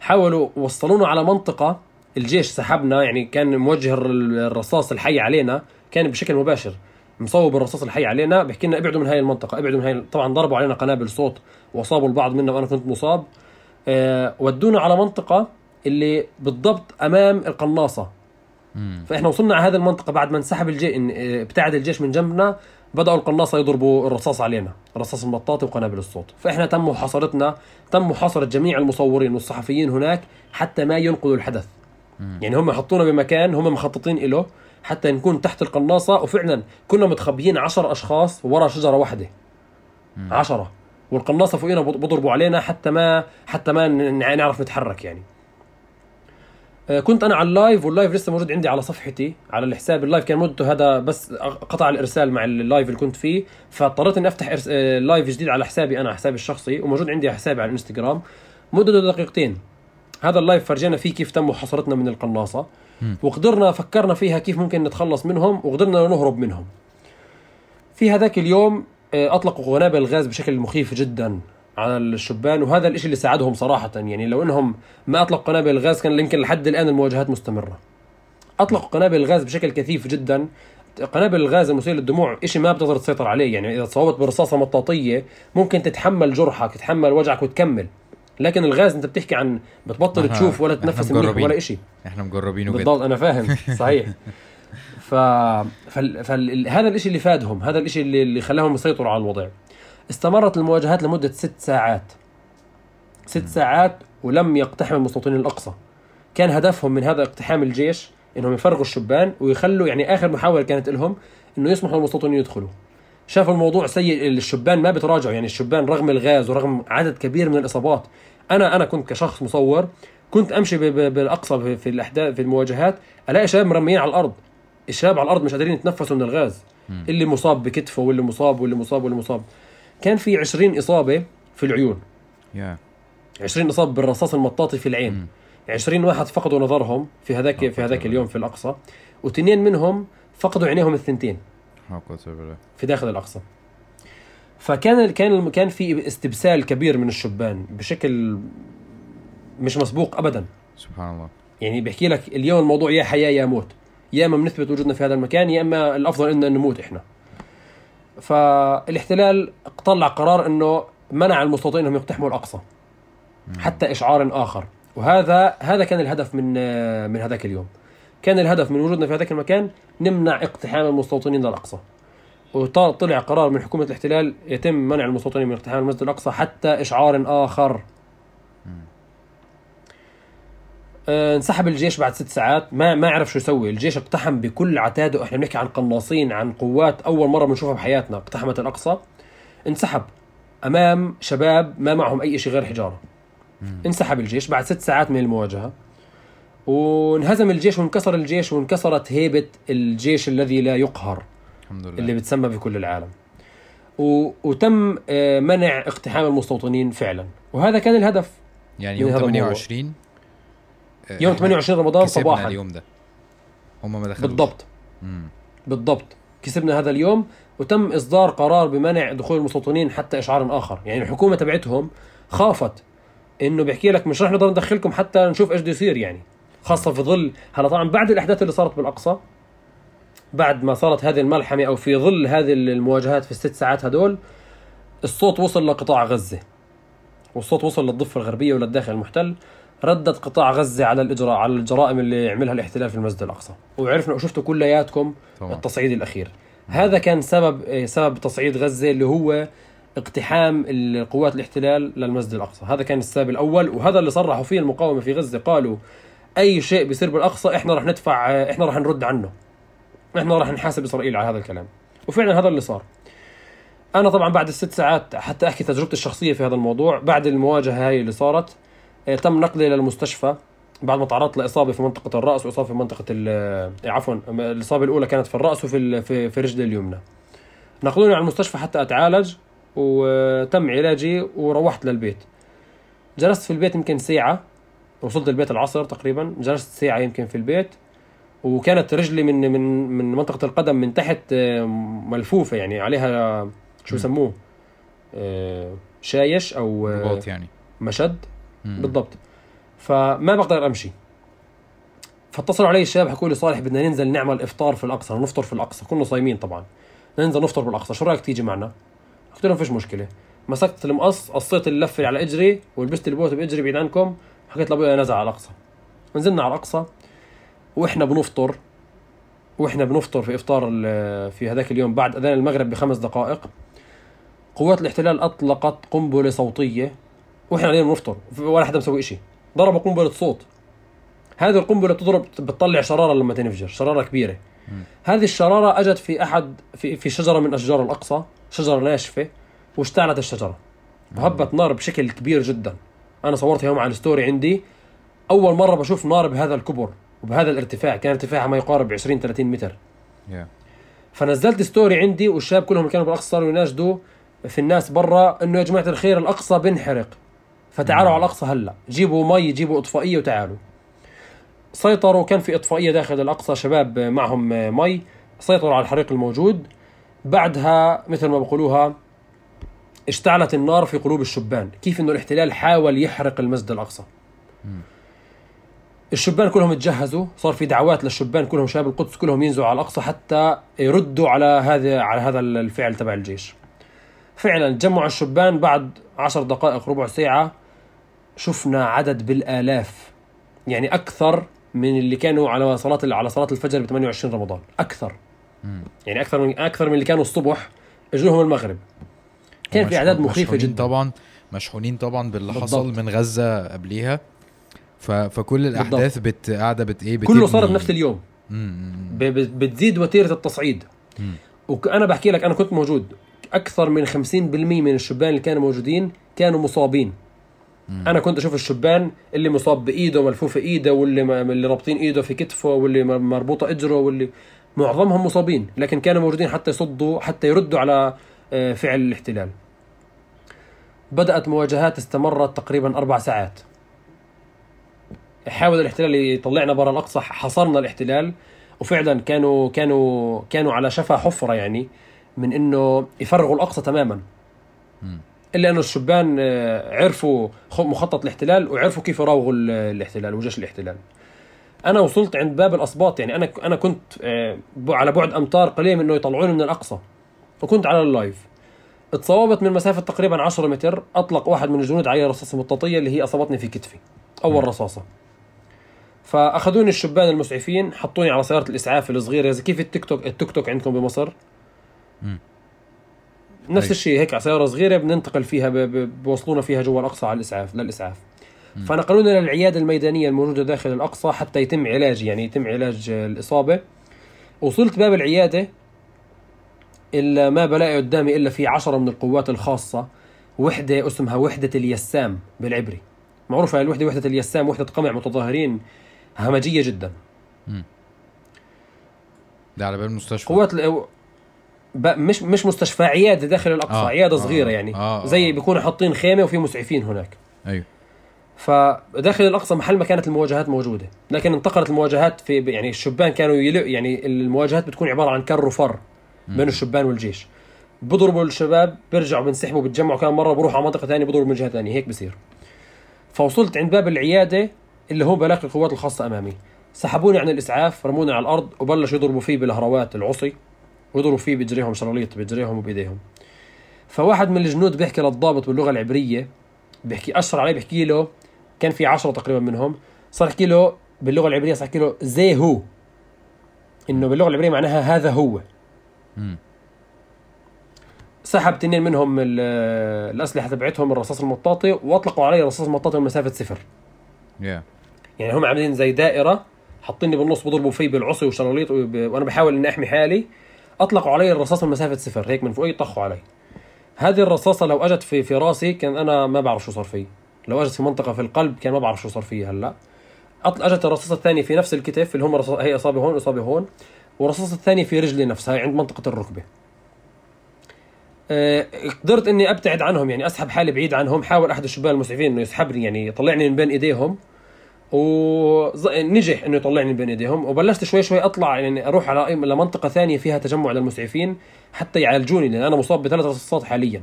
حاولوا وصلونا على منطقة الجيش سحبنا يعني كان موجه الر- الرصاص الحي علينا كان بشكل مباشر. مصوب الرصاص الحي علينا بيحكي لنا ابعدوا من هاي المنطقة ابعدوا من هاي طبعا ضربوا علينا قنابل صوت وأصابوا البعض منا وأنا كنت مصاب. أه ودونا على منطقة اللي بالضبط أمام القناصة. فإحنا وصلنا على هذه المنطقة بعد ما انسحب الجيش ابتعد الجيش من جنبنا. بدأوا القناصة يضربوا الرصاص علينا الرصاص المطاطي وقنابل الصوت. فإحنا تم محاصرتنا تم محاصره جميع المصورين والصحفيين هناك حتى ما ينقلوا الحدث. مم. يعني هم حطونا بمكان هم مخططين له حتى نكون تحت القناصة. وفعلا كنا متخبيين عشر أشخاص ورا شجرة واحدة. مم. عشرة. والقناصة فوقينا بض- بضربوا علينا حتى ما حتى ما نعرف نتحرك يعني. كنت أنا على ال live وال live لسه موجود عندي على صفحتي على الحساب. ال live كان مدته هذا بس قطع الإرسال مع ال live اللي كنت فيه فاضطريت إني أفتح. آه، live جديد على حسابي أنا حسابي الشخصي وموجود عندي على حسابي على الإنستغرام. مدته دقيقتين. هذا ال live فرجينا فيه كيف تم محاصرتنا من القناصة. وقدرنا فكرنا فيها كيف ممكن نتخلص منهم وقدرنا نهرب منهم. في هذاك اليوم آه، اطلقوا قنابل الغاز بشكل مخيف جدا. على الشبان وهذا الشيء اللي ساعدهم صراحة. يعني لو إنهم ما أطلقوا قنابل الغاز كان يمكن لحد الآن المواجهات مستمرة. أطلقوا قنابل الغاز بشكل كثيف جدا. قنابل الغاز المسيل للدموع شيء ما بتقدر تسيطر عليه. يعني إذا تصوبت برصاصة مطاطية ممكن تتحمل جرحك تتحمل وجعك وتكمل. لكن الغاز أنت بتحكي عن بتبطل تشوف ولا تنفس منيح. ولا شيء إحنا مجربينه بالضبط أنا فاهم. صحيح. ف فال... فال... هذا الشيء اللي فادهم هذا الشيء اللي اللي خلاهم يسيطروا على الوضع. استمرت المواجهات لمدة ست ساعات. ست ساعات ولم يقتحم المستوطنين الأقصى. كان هدفهم من هذا اقتحام الجيش إنهم يفرغوا الشبان ويخلوا يعني آخر محاولة كانت لهم إنه يسمحوا للمستوطنين يدخلوا. شافوا الموضوع سيء الشبان ما بتراجعوا يعني الشبان رغم الغاز ورغم عدد كبير من الإصابات. أنا أنا كنت كشخص مصور كنت أمشي بالأقصى في- الأحداث في المواجهات ألاقي شباب مرميين على الأرض. الشباب على الأرض مش قادرين يتنفسوا من الغاز. اللي مصاب بكتفه واللي مصاب واللي مصاب واللي مصاب. كان في 20 إصابة في العيون. يا. 20 إصابة بالرصاص المطاطي في العين. مم. 20 واحد فقدوا نظرهم في هذاك في هذاك اليوم في الأقصى واثنين منهم فقدوا عينيهم الثنتين. في داخل الأقصى. فكان كان كان في استبسال كبير من الشبان بشكل مش مسبوق ابدا. سبحان الله. يعني بيحكي لك اليوم الموضوع يا حياة يا موت. يا اما بنثبت وجودنا في هذا المكان يا إما الأفضل ان نموت إحنا. فالاحتلال طلع قرار إنه منع المستوطنين إنهم يقتحموا الأقصى. حتى إشعار آخر. وهذا هذا كان الهدف من من هذاك اليوم. كان الهدف من وجودنا في هذاك المكان نمنع اقتحام المستوطنين للاقصى وطلع قرار من حكومة الاحتلال يتم منع المستوطنين من اقتحام المسجد الأقصى حتى إشعار آخر. انسحب الجيش بعد ست ساعات. ما ما عرف شو يسوي. الجيش اقتحم بكل عتاده إحنا بنحكي عن قناصين عن قوات أول مرة بنشوفها بحياتنا. اقتحمت الأقصى. انسحب. أمام شباب ما معهم أي شيء غير حجارة. انسحب الجيش بعد ست ساعات من المواجهة. وانهزم الجيش وانكسر الجيش وانكسرت هيبة الجيش الذي لا يقهر الحمد لله. اللي بتسمى بكل العالم. و... وتم آه، منع اقتحام المستوطنين فعلا. وهذا كان الهدف يعني يوم هذا الموضوع. 28 آه، يوم 28 رمضان كسبنا صباحا. اليوم ده. هم ما دخلوش. بالضبط. مم. بالضبط. كسبنا هذا اليوم وتم إصدار قرار بمنع دخول المستوطنين حتى إشعار آخر. يعني الحكومة تبعتهم خافت إنه بيحكي لك مش رح نقدر ندخلكم حتى نشوف إيش بده يصير يعني. خاصة في ظل هلا طبعا بعد الأحداث اللي صارت بالأقصى بعد ما صارت هذه الملحمة أو في ظل هذه المواجهات في الست ساعات هدول الصوت وصل لقطاع غزة والصوت وصل للضفة الغربية وللداخل المحتل. ردت قطاع غزة على الاجراء على الجرائم اللي عملها الاحتلال في المسجد الأقصى. وعرفنا وشفتوا كلياتكم التصعيد الأخير. هذا كان سبب سبب تصعيد غزة اللي هو اقتحام القوات الاحتلال للمسجد الأقصى. هذا كان السبب الأول وهذا اللي صرحوا فيه المقاومة في غزة. قالوا أي شيء بيصير بالأقصى إحنا رح ندفع إحنا رح نرد عنه. إحنا رح نحاسب إسرائيل على هذا الكلام. وفعلا هذا اللي صار. أنا طبعا بعد الست ساعات حتى أحكي تجربتي الشخصية في هذا الموضوع. بعد المواجهة هاي اللي صارت إيه، تم نقلي للمستشفى بعد ما تعرضت لإصابة في منطقة الرأس وإصابة في منطقة ال- إيه، عفوا الإصابة الأولى كانت في الرأس وفي في, في رجلي اليمنى. نقلوني على المستشفى حتى أتعالج وتم علاجي وروحت للبيت. جلست في البيت يمكن ساعة وصلت البيت العصر تقريبا جلست ساعة يمكن في البيت وكانت رجلي من من من منطقة القدم من تحت آه، ملفوفة يعني عليها شو يسموه؟ آه، شايش أو آه، رباط يعني. مشد. بالضبط. فما بقدر أمشي. فاتصلوا علي الشباب حكوا لي صالح بدنا ننزل نعمل إفطار في الأقصى نفطر في الأقصى كنا صايمين طبعا. ننزل نفطر بالأقصى. شو رأيك تيجي معنا؟ قلت لهم فيش مشكلة. مسكت المقص قصيت اللفة على إجري ولبست البوت بإجري بعيد عنكم حكيت لأبوي أنا نازل على الأقصى. نزلنا على الأقصى وإحنا بنفطر وإحنا بنفطر في إفطار في هذاك اليوم بعد أذان المغرب بخمس دقائق. قوات الاحتلال أطلقت قنبلة صوتية وإحنا قاعدين بنفطر ولا حدا مسوي شيء ضربوا قنبلة صوت. هذه القنبلة بتضرب بتطلع شرارة لما تنفجر شرارة كبيرة. هذه الشرارة أجت في أحد في في شجرة من أشجار الأقصى شجرة ناشفه واشتعلت الشجرة. وهبت نار بشكل كبير جدا. أنا صورتها يوم على الستوري عندي. أول مرة بشوف نار بهذا الكبر وبهذا الارتفاع. كان ارتفاعها ما يقارب 20 30 متر. يا. فنزلت story عندي والشباب كلهم اللي كانوا بالأقصى صاروا يناشدوا في الناس برا إنه يا جماعة الخير الأقصى بنحرق. فتعالوا على الأقصى هلا. جيبوا مي جيبوا إطفائية وتعالوا. سيطروا كان في إطفائية داخل الأقصى شباب معهم مي. سيطروا على الحريق الموجود. بعدها مثل ما بقولوها اشتعلت النار في قلوب الشبان. كيف إنه الاحتلال حاول يحرق المسجد الأقصى. الشبان كلهم تجهزوا صار في دعوات للشبان كلهم شباب القدس كلهم ينزلوا على الأقصى حتى يردوا على هذا على هذا الفعل تبع الجيش. فعلا جمعوا الشبان بعد عشر دقائق ربع ساعة. شفنا عدد بالآلاف يعني أكثر من اللي كانوا على صلاة على صلاة الفجر ب 28 رمضان أكثر. مم. يعني أكثر من أكثر من اللي كانوا الصبح اجوهم المغرب. كان في مخيفة مشحونين جدا. طبعا مشحونين طبعا باللي بالضبط. حصل من غزة قبليها. ف... فكل الأحداث بت قاعدة بت إيه كله بتبني- صار بنفس اليوم. مم. ب- بتزيد وتيرة التصعيد. مم. وأنا بحكي لك أنا كنت موجود. أكثر من 50% من الشبان اللي كانوا موجودين كانوا مصابين. أنا كنت أشوف الشبان اللي مصاب بإيده ملفوفه إيده واللي م- اللي رابطين إيده في كتفه واللي مربوطة إجره واللي معظمهم مصابين لكن كانوا موجودين حتى يصدوا حتى يردوا على آه، فعل الاحتلال. بدأت مواجهات استمرت تقريبا أربع ساعات. حاول الاحتلال يطلعنا برا الأقصى حصرنا الاحتلال. وفعلا كانوا كانوا كانوا على شفا حفرة يعني من إنه يفرغوا الأقصى تماما. إلا انه الشبان آه، عرفوا مخطط الاحتلال وعرفوا كيف يراوغوا ال- الاحتلال وجيش الاحتلال. أنا وصلت عند باب الأسباط يعني أنا أنا كنت آه، على بعد أمتار قليل من إنه يطلعوني من الأقصى وكنت على اللايف. اتصوبت من مسافة تقريبا 10 متر أطلق واحد من الجنود علي رصاصة مطاطية اللي هي أصابتني في كتفي أول رصاصة. فأخذوني الشبان المسعفين حطوني على سيارة الإسعاف الصغيرة. زي كيف التيك توك التيك توك عندكم بمصر؟ مم. نفس. الشيء هيك على سيارة صغيرة بننتقل فيها بوصلونا فيها جوا الأقصى على الإسعاف للإسعاف. فنقلونا للعياده الميدانية الموجودة داخل الأقصى حتى يتم علاجي يعني يتم علاج الإصابة. وصلت باب العيادة إلا ما بلاقي قدامي إلا في عشرة من القوات الخاصة وحدة اسمها وحدة اليسام بالعبري. معروفة الوحدة وحدة اليسام وحدة قمع متظاهرين همجية جدا. ده على باب المستشفى. قوات مش مش مستشفى عيادة داخل الأقصى آه، آه عيادة آه، صغيرة يعني. آه، آه. زي بيكونوا حاطين خيمة وفي مسعفين هناك. أيوه. فداخل الأقصى محل ما كانت المواجهات موجودة. لكن انتقلت المواجهات في يعني الشبان كانوا يلق يعني المواجهات بتكون عبارة عن كر وفر بين الشبان والجيش. بضربوا الشباب بيرجعوا بينسحبوا بتجمعوا كم مرة بروحوا على منطقة ثانية بضربوا من جهة ثانية هيك بصير. فوصلت عند باب العيادة اللي هو بلاقي القوات الخاصة أمامي. سحبوني عن الإسعاف رموني على الأرض وبلشوا يضربوا فيه بالهروات العصي. ويضربوا فيه بجريهم شراليط بجريهم وبإيديهم. فواحد من الجنود بيحكي للضابط باللغة العبرية بيحكي اشر عليه بيحكي له كان في عشرة تقريبا منهم صار يحكي له باللغة العبرية صار يحكي له زي هو. إنه باللغة العبرية معناها هذا هو. سحب تنين منهم ال- الأسلحة تبعتهم الرصاص المطاطي وأطلقوا علي الرصاص المطاطي من مسافة صفر. يا يعني هم عاملين زي دائرة حاطيني بالنص بضربوا فيه بالعصي والشراليط وب- وأنا بحاول إني أحمي حالي. أطلقوا علي الرصاص من مسافة صفر هيك من فوقي طخوا علي. هذه الرصاصة لو أجت في في راسي كان أنا ما بعرف شو صار فيه لو أجت في منطقة في القلب كان ما بعرف شو صار فيه هلأ. أطل... أجت الرصاصة الثانية في نفس الكتف اللي هم رصاص... هي إصابة هون وإصابة هون والرصاصة الثانية في رجلي نفسها هي عند منطقة الركبة. آه، قدرت إني أبتعد عنهم يعني أسحب حالي بعيد عنهم حاول أحد الشبان المسعفين إنه يسحبني يعني يطلعني من بين إيديهم. ونجح إنه يطلعني بين ايديهم وبلشت شوي شوي أطلع يعني أروح على لمنطقه ثانية فيها تجمع للمسعفين حتى يعالجوني لأن أنا مصاب بثلاث رصاصات حاليا.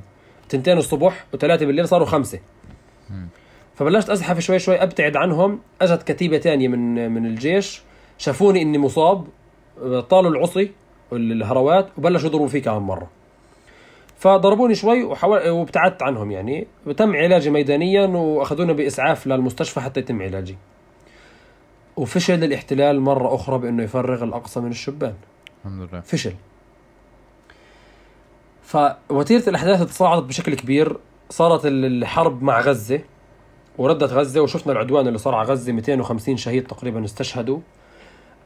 تنتين الصبح وثلاثة بالليل صاروا خمسة. فبلشت أزحف شوي شوي أبتعد عنهم. أجت كتيبة ثانية من من الجيش شافوني إني مصاب طالوا العصي والهروات وبلشوا يضربوا فيه كمان مرة. فضربوني شوي وحاول وابتعدت عنهم يعني. تم علاجي ميدانيا واخذوني بإسعاف للمستشفى حتى يتم علاجي. وفشل الاحتلال مرة أخرى بإنه يفرغ الأقصى من الشبان. الحمد لله. فشل. فوتيرة الأحداث تصاعدت بشكل كبير. صارت ال- الحرب مع غزة وردت غزة وشفنا العدوان اللي صار على غزة. 250 شهيد تقريبا استشهدوا.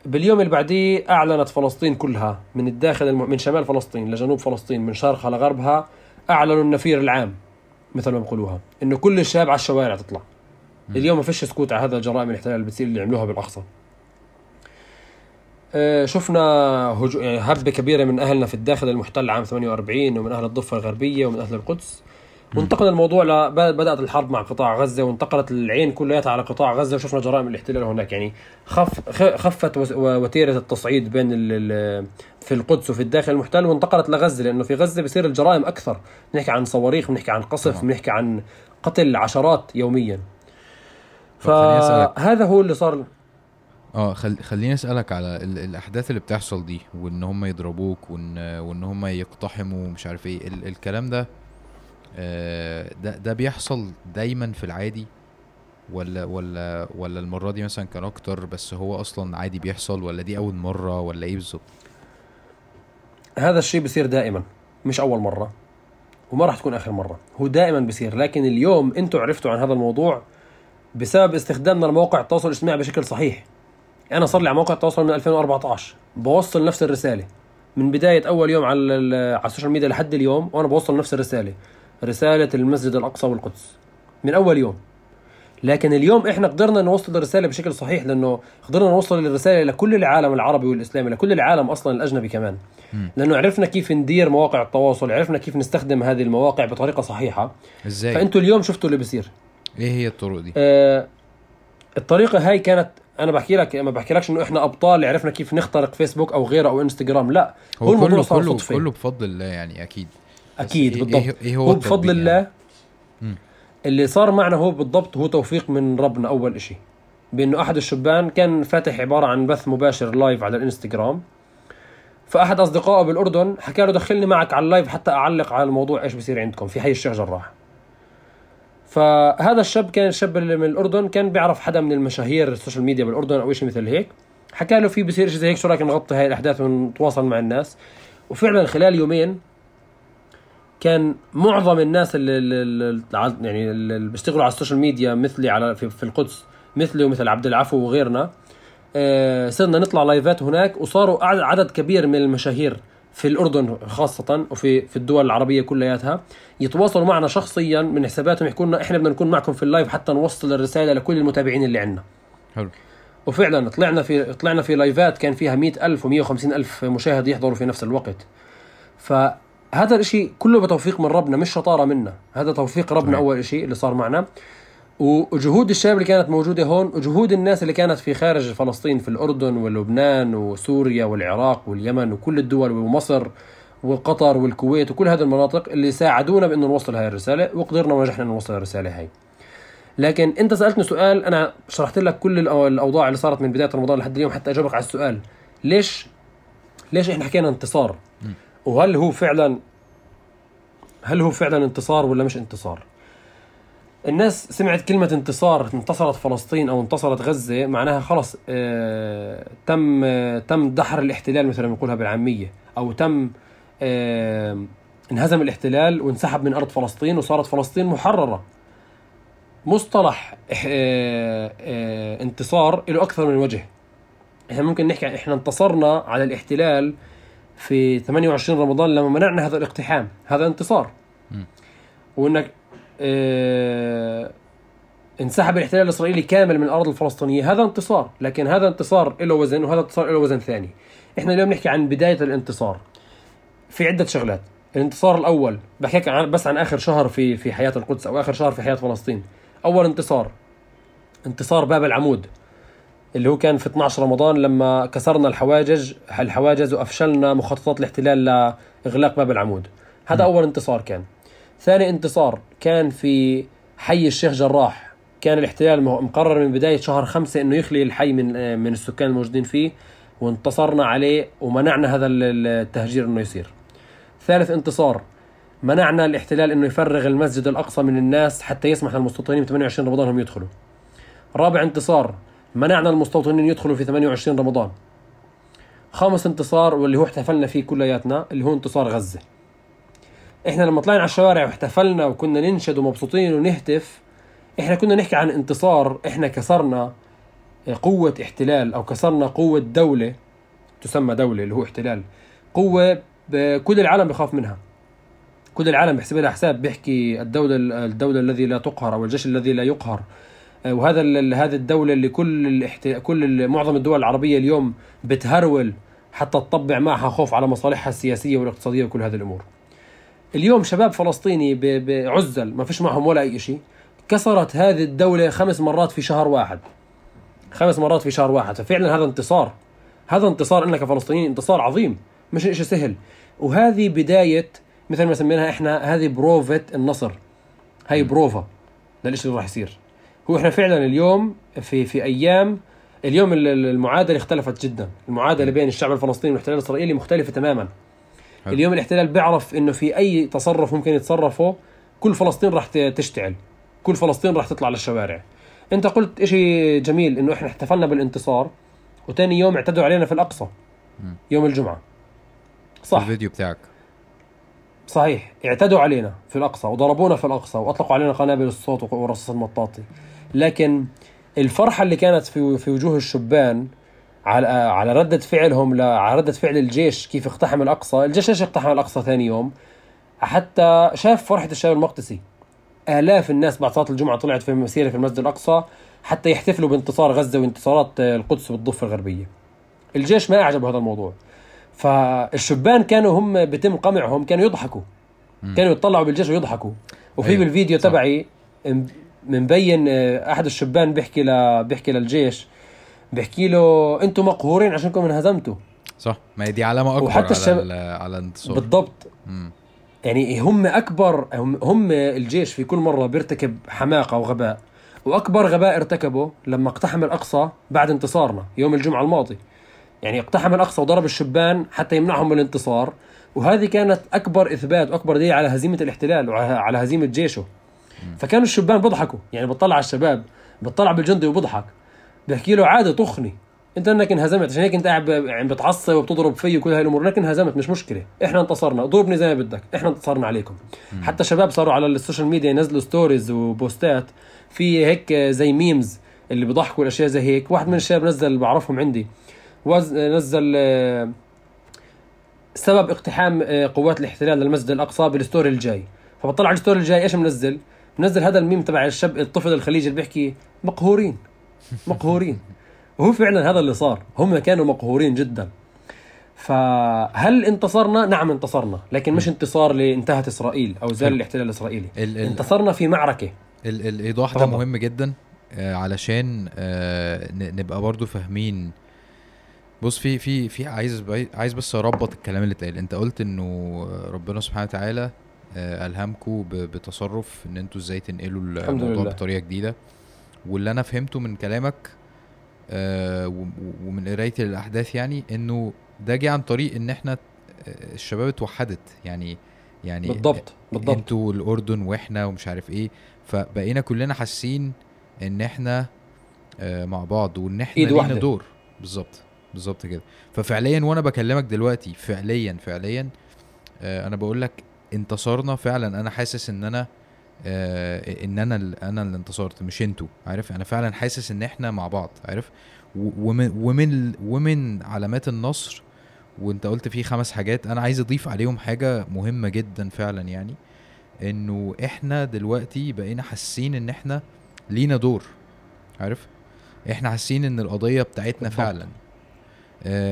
باليوم اللي بعديه أعلنت فلسطين كلها من الداخل الم... من شمال فلسطين لجنوب فلسطين من شرقها لغربها أعلنوا النفير العام مثل ما بيقولوها إنه كل الشباب على الشوارع تطلع. اليوم ما فيش سكوت على هذا جرائم الاحتلال اللي بتصير اللي عملوها بالأقصى. آه، شفنا هجو... يعني هبه كبيرة من أهلنا في الداخل المحتل عام 48 ومن أهل الضفة الغربية ومن أهل القدس. وانتقل الموضوع ل بدأت الحرب مع قطاع غزة وانتقلت العين كلياتها على قطاع غزة وشفنا جرائم الاحتلال هناك. يعني خف خفت وتيرة التصعيد بين ال... في القدس وفي الداخل المحتل وانتقلت لغزة لأنه في غزة بصير الجرائم أكثر. بنحكي عن صواريخ بنحكي عن قصف. بنحكي عن قتل عشرات يوميا. فهذا هو اللي صار آه خل... خليني أسألك على ال... الأحداث اللي بتحصل دي وإن هم يضربوك وان وإن هم يقتحموا ومش عارف إيه. ال... الكلام ده آه ده ده بيحصل دايما في العادي؟ ولا ولا ولا المرة دي مثلا كان أكتر بس هو أصلا عادي بيحصل ولا دي أول مرة ولا إيه بالظبط؟ هذا الشيء بصير دائما مش أول مرة وما راح تكون آخر مرة هو دائما بصير لكن اليوم أنتم عرفتوا عن هذا الموضوع بسبب استخدامنا لمواقع التواصل الاجتماعي بشكل صحيح. أنا صار لي على مواقع التواصل من 2014 بوصل نفس الرسالة. من بداية أول يوم على على ال social media لحد اليوم وأنا بوصل نفس الرسالة. رسالة المسجد الأقصى والقدس. من أول يوم. لكن اليوم إحنا قدرنا نوصل الرسالة بشكل صحيح لأنه قدرنا نوصل الرسالة لكل العالم العربي والإسلامي لكل العالم أصلا الأجنبي كمان. لأنه عرفنا كيف ندير مواقع التواصل عرفنا كيف نستخدم هذه المواقع بطريقة صحيحة. إزاي؟ فأنتوا اليوم شفتوا اللي بصير إيه هي الطرق دي؟ آه الطريقة هاي كانت أنا بحكي لك ما بحكي لكش إنه إحنا أبطال عرفنا كيف نخترق فيسبوك أو غيره أو إنستغرام لا هو الموضوع كله صار كله. كله بفضل الله يعني أكيد. أكيد إيه- بالضبط. إيه, إيه هو هو بفضل الله يعني؟ مم. اللي صار معنا هو بالضبط هو توفيق من ربنا أول إشي. بإنه أحد الشبان كان فاتح عبارة عن بث مباشر live على الإنستغرام. فأحد أصدقائه بالأردن حكى له دخلني معك على ال live حتى أعلق على الموضوع إيش بصير عندكم في حي الشيخ جراح. فهذا الشاب كان الشاب اللي من الأردن كان بيعرف حدا من المشاهير ال social media بالأردن أو شيء مثل هيك. حكى له في بصير شيء زي هيك شو رايك نغطي هاي الأحداث ونتواصل مع الناس. وفعلا خلال يومين كان معظم الناس اللي, اللي يعني اللي بيشتغلوا على ال social media مثلي على في, في القدس مثلي ومثل عبد العفو وغيرنا آه، صرنا نطلع لايفات هناك وصاروا عدد كبير من المشاهير في الأردن خاصة وفي في الدول العربية كلياتها. يتواصلوا معنا شخصيا من حساباتهم يحكوا لنا إحنا بدنا نكون معكم في اللايف حتى نوصل الرسالة لكل المتابعين اللي عندنا. حلو. وفعلا طلعنا في طلعنا في لايفات كان فيها مئة ألف و وخمسين ألف مشاهد يحضروا في نفس الوقت. فهذا الشيء كله بتوفيق من ربنا مش شطارة منا. هذا توفيق ربنا. أول شيء اللي صار معنا. وجهود الشباب اللي كانت موجودة هون وجهود الناس اللي كانت في خارج فلسطين في الأردن ولبنان وسوريا والعراق واليمن وكل الدول ومصر وقطر والكويت وكل هذه المناطق اللي ساعدونا بأنه نوصل هاي الرسالة وقدرنا ونجحنا نوصل الرسالة هاي. لكن أنت سألتني سؤال أنا شرحت لك كل الأوضاع اللي صارت من بداية رمضان لحد اليوم حتى أجاوبك على السؤال. ليش ليش إحنا حكينا انتصار؟ وهل هو فعلا هل هو فعلا انتصار ولا مش انتصار؟ الناس سمعت كلمة انتصار انتصرت فلسطين أو انتصرت غزة معناها خلص آه تم آه تم دحر الاحتلال مثل ما بنقولها بالعامية أو تم آه انهزم الاحتلال وانسحب من أرض فلسطين وصارت فلسطين محررة. مصطلح آه آه انتصار له أكثر من وجه. إحنا ممكن نحكي إحنا انتصرنا على الاحتلال في 28 رمضان لما منعنا هذا الاقتحام هذا انتصار. وإنك انسحب الاحتلال الإسرائيلي كامل من الأرض الفلسطينية. هذا انتصار لكن هذا انتصار له وزن وهذا انتصار له وزن ثاني. إحنا اليوم نحكي عن بداية الانتصار في عدة شغلات. الانتصار الأول بحكيك عن بس عن آخر شهر في في حياة القدس أو آخر شهر في حياة فلسطين. أول انتصار انتصار باب العمود اللي هو كان في 12 رمضان لما كسرنا الحواجز الحواجز وأفشلنا مخططات الاحتلال لإغلاق باب العمود. هذا أول انتصار كان. ثاني انتصار كان في حي الشيخ جراح. كان الاحتلال مقرر من بداية شهر خمسة إنه يخلي الحي من من السكان الموجودين فيه وانتصرنا عليه ومنعنا هذا التهجير إنه يصير. ثالث انتصار منعنا الاحتلال إنه يفرغ المسجد الأقصى من الناس حتى يسمح للمستوطنين ب 28 رمضان هم يدخلوا. رابع انتصار منعنا المستوطنين يدخلوا في 28 رمضان. خامس انتصار واللي هو احتفلنا فيه كلياتنا اللي هو انتصار غزة. إحنا لما طلعنا على الشوارع واحتفلنا وكنا ننشد ومبسوطين ونهتف إحنا كنا نحكي عن انتصار إحنا كسرنا قوة احتلال أو كسرنا قوة دولة تسمى دولة اللي هو احتلال قوة كل العالم بخاف منها كل العالم بيحسب لها حساب بيحكي الدولة الدولة الذي لا تقهر أو الجيش الذي لا يقهر وهذا هذه الدولة اللي كل الاحت... كل معظم الدول العربية اليوم بتهرول حتى تطبع معها خوف على مصالحها السياسية والاقتصادية وكل هذه الأمور. اليوم شباب فلسطيني بعزل ما فيش معهم ولا أي شيء كسرت هذه الدولة خمس مرات في شهر واحد. خمس مرات في شهر واحد ففعلا هذا انتصار. هذا انتصار لنا كفلسطينيين انتصار عظيم مش شيء سهل. وهذه بداية مثل ما سميناها إحنا هذه بروفة النصر. هاي بروفا للشيء اللي راح يصير. هو إحنا فعلا اليوم في في أيام اليوم المعادلة اختلفت جدا، المعادلة بين الشعب الفلسطيني والاحتلال الإسرائيلي مختلفة تماما. حلو. اليوم الاحتلال بيعرف إنه في أي تصرف ممكن يتصرفه كل فلسطين راح تشتعل، كل فلسطين راح تطلع للشوارع. أنت قلت شيء جميل إنه إحنا احتفلنا بالانتصار وثاني يوم اعتدوا علينا في الأقصى يوم الجمعة. صح في الفيديو بتاعك صحيح اعتدوا علينا في الأقصى وضربونا في الأقصى وأطلقوا علينا قنابل الصوت ورصاص المطاطي. لكن الفرحة اللي كانت في في وجوه الشبان على على ردة فعلهم على ردة فعل الجيش كيف اقتحم الأقصى، الجيش ليش اقتحم الأقصى ثاني يوم؟ حتى شاف فرحة الشباب المقدسي. آلاف الناس بعد صلاة الجمعة طلعت في مسيرة في المسجد الأقصى حتى يحتفلوا بانتصار غزة وانتصارات القدس والضفة الغربية. الجيش ما أعجبه هذا الموضوع. فالشبان كانوا هم بتم قمعهم كانوا يضحكوا. كانوا يطلعوا بالجيش ويضحكوا. وفي أيوه. بالفيديو تبعي مبين أحد الشبان بيحكي ل... بيحكي للجيش بيحكي له أنتم مقهورين عشانكم انهزمتوا. صح. ما هي دي علامة أكبر وحتى الشب... على على الانتصار. بالضبط. مم. يعني هم اكبر هم, هم الجيش في كل مرة بيرتكب حماقة وغباء وأكبر غباء ارتكبه لما اقتحم الأقصى بعد انتصارنا يوم الجمعة الماضي. يعني اقتحم الأقصى وضرب الشبان حتى يمنعهم من الانتصار. وهذه كانت أكبر إثبات وأكبر دليل على هزيمة الاحتلال وعلى هزيمة جيشه. فكانوا الشبان بيضحكوا. يعني بتطلع على الشباب بتطلع بالجندي وبضحك بحكي له عادي طخني انت انك انهزمت عشان هيك انت قاعد يعني بتعصب وبتضرب في وكل هاي الأمور. لكن انهزمت مش مشكلة. إحنا انتصرنا. ضربني زي ما بدك. إحنا انتصرنا عليكم. م. حتى شباب صاروا على ال social media ينزلوا stories وبوستات. في هيك زي memes اللي بيضحكوا الأشياء زي هيك. واحد من الشباب نزل بعرفهم عندي وز... نزل سبب اقتحام آه، قوات الاحتلال للمسجد الأقصى بال story الجاي. فبطلع على ال story الجاي إيش منزل؟ منزل هذا الميم تبع الشاب الطفل الخليجي اللي بيحكي مقهورين. مقهورين. وهو فعلا هذا اللي صار. هم كانوا مقهورين جدا. فهل انتصرنا؟ نعم انتصرنا، لكن مش انتصار لانتهت إسرائيل أو زال. الاحتلال الإسرائيلي، ال ال انتصرنا في معركة. ال الايضاح ده. مهم جدا آه علشان آه نبقى برضو فاهمين. بص في في في عايز عايز بس أربط الكلام اللي اتقال. أنت قلت إنه ربنا سبحانه وتعالى آه ألهمكم بتصرف إن أنتوا إزاي تنقلوا الموضوع. بطريقة جديدة. واللي أنا فهمته من كلامك آه ومن قراية الأحداث يعني إنه ده جه عن طريق إن إحنا آه، الشباب اتوحدت. يعني يعني بالضبط بالضبط. أنتوا الاردن وإحنا ومش عارف إيه. فبقينا كلنا حاسين إن إحنا آه مع بعض وإن إحنا إيد لينا. دور. بالظبط بالظبط كده. ففعليا وأنا بكلمك دلوقتي فعليا فعليا آه أنا بقول لك انتصرنا فعلا. أنا حاسس إن أنا آه إن أنا أنا اللي انتصرت مش أنتوا. عارف؟ أنا فعلا حاسس إن إحنا مع بعض. عارف؟ ومن ومن ومن علامات النصر وأنت قلت فيه خمس حاجات أنا عايز أضيف عليهم حاجة مهمة جدا فعلا يعني إنه إحنا دلوقتي بقينا حاسين إن إحنا لينا دور. عارف؟ إحنا حاسين إن القضية بتاعتنا. فعلا.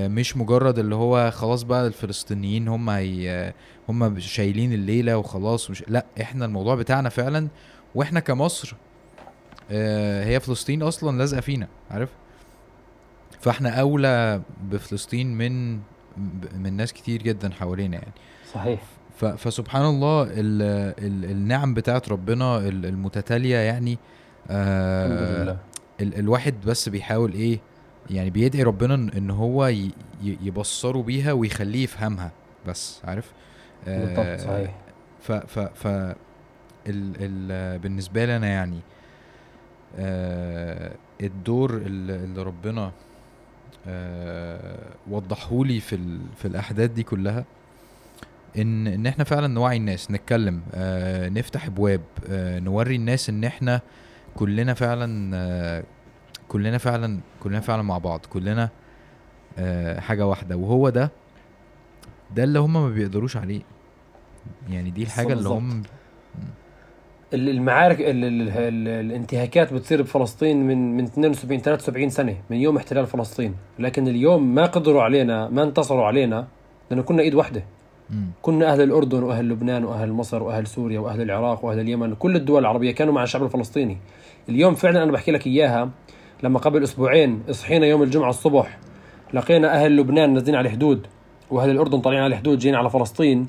مش مجرد اللي هو خلاص بقى الفلسطينيين هم هي هم شايلين الليلة وخلاص مش لا إحنا الموضوع بتاعنا فعلا وإحنا كمصر آه، هي فلسطين أصلا لازقة فينا عارف؟ فاحنا أولى بفلسطين من من ناس كتير جدا حوالينا يعني. صحيح. فسبحان الله ال ال النعم بتاعت ربنا ال- المتتالية يعني آه الحمد لله. ال الواحد بس بيحاول إيه يعني بيدعي ربنا ان هو يبصره بيها ويخليه يفهمها. بس عارف؟ بالضبط صحيح. ف ف ف ال ال بالنسبة لي أنا يعني آه الدور اللي ربنا آه وضحهولي في ال في الأحداث دي كلها ان إن إحنا فعلا نوعي الناس نتكلم آه نفتح أبواب آه نوري الناس إن إحنا كلنا فعلا آه كلنا فعلا كلنا فعلا مع بعض كلنا آه حاجة واحدة. وهو ده ده اللي هم ما بيقدروش عليه. يعني دي الحاجة اللي. هم ال- المعارك ال ال ال الانتهاكات بتصير بفلسطين من من 72 73 سنة من يوم احتلال فلسطين. لكن اليوم ما قدروا علينا ما انتصروا علينا لأنه كنا إيد واحدة. مم. كنا أهل الأردن وأهل لبنان وأهل مصر وأهل سوريا وأهل العراق وأهل اليمن. كل الدول العربية كانوا مع الشعب الفلسطيني. اليوم فعلا أنا بحكي لك إياها. لما قبل أسبوعين صحينا يوم الجمعة الصبح لقينا أهل لبنان نازلين على الحدود وأهل الأردن طالعين على الحدود جايين على فلسطين.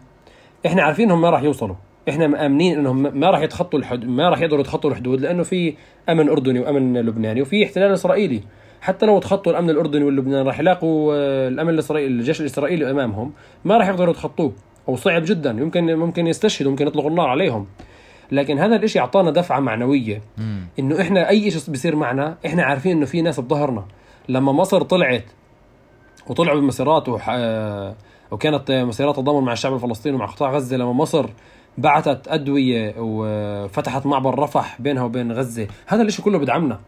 إحنا عارفين إنهم ما راح يوصلوا. إحنا مآمنين إنهم ما راح يتخطوا الحدود ما راح يقدروا يتخطوا الحدود لأنه في أمن أردني وأمن لبناني وفي احتلال إسرائيلي. حتى لو تخطوا الأمن الأردني واللبناني راح يلاقوا آه، الأمن الاسرائيلي الجيش الإسرائيلي أمامهم ما راح يقدروا يتخطوه. أو صعب جدا. يمكن ممكن يستشهدوا ممكن يطلقوا النار عليهم. لكن هذا الإشي أعطانا دفعة معنوية. مم. إنه إحنا أي شيء بيصير معنا إحنا عارفين إنه في ناس بظهرنا. لما مصر طلعت وطلعوا بمسيرات وح... آه، وكانت مسيرات تضامن مع الشعب الفلسطيني ومع قطاع غزة لما مصر بعثت أدوية وفتحت معبر رفح بينها وبين غزة هذا الإشي كله بدعمنا.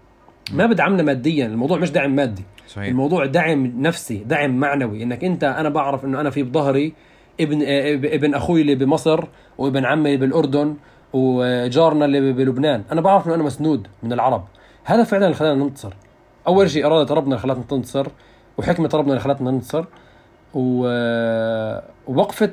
ما بدعمنا ماديا الموضوع مش دعم مادي. صحيح. الموضوع دعم نفسي دعم معنوي. إنك أنت أنا بعرف إنه أنا في بظهري ابن آه، ابن أخوي اللي بمصر وابن عمي اللي بالأردن وجارنا اللي بلبنان. أنا بعرف إنه أنا مسنود من العرب. هذا فعلا اللي خلانا ننتصر. أول شيء إرادة ربنا اللي خلتنا ننتصر وحكمة ربنا اللي خلتنا ننتصر. ووقفة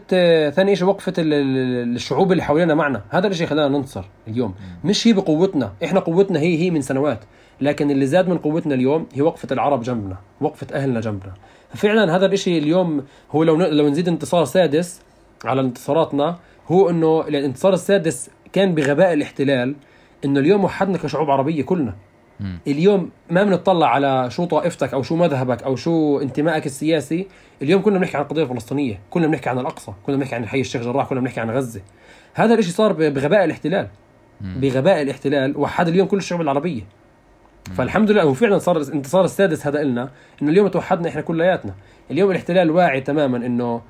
ثاني شيء وقفة ال- ال- الشعوب اللي حوالينا معنا. هذا الشيء خلانا ننتصر اليوم. مش هي بقوتنا. إحنا قوتنا هي هي من سنوات. لكن اللي زاد من قوتنا اليوم هي وقفة العرب جنبنا وقفة أهلنا جنبنا. فعلا هذا الشيء اليوم هو لو لو نزيد انتصار سادس على انتصاراتنا هو إنه الانتصار السادس كان بغباء الاحتلال إنه اليوم وحدنا كشعوب عربية كلنا. مم. اليوم ما بنطلع على شو طائفتك أو شو مذهبك أو شو انتمائك السياسي. اليوم كنا بنحكي عن القضية الفلسطينية كنا بنحكي عن الأقصى كنا بنحكي عن حي الشيخ جراح كنا بنحكي عن غزة. هذا الشيء صار بغباء الاحتلال. مم. بغباء الاحتلال وحد اليوم كل الشعوب العربية. فالحمد لله وفعلا صار الانتصار السادس هذا إلنا إنه اليوم توحدنا إحنا كلياتنا. اليوم الاحتلال واعي تماما إنه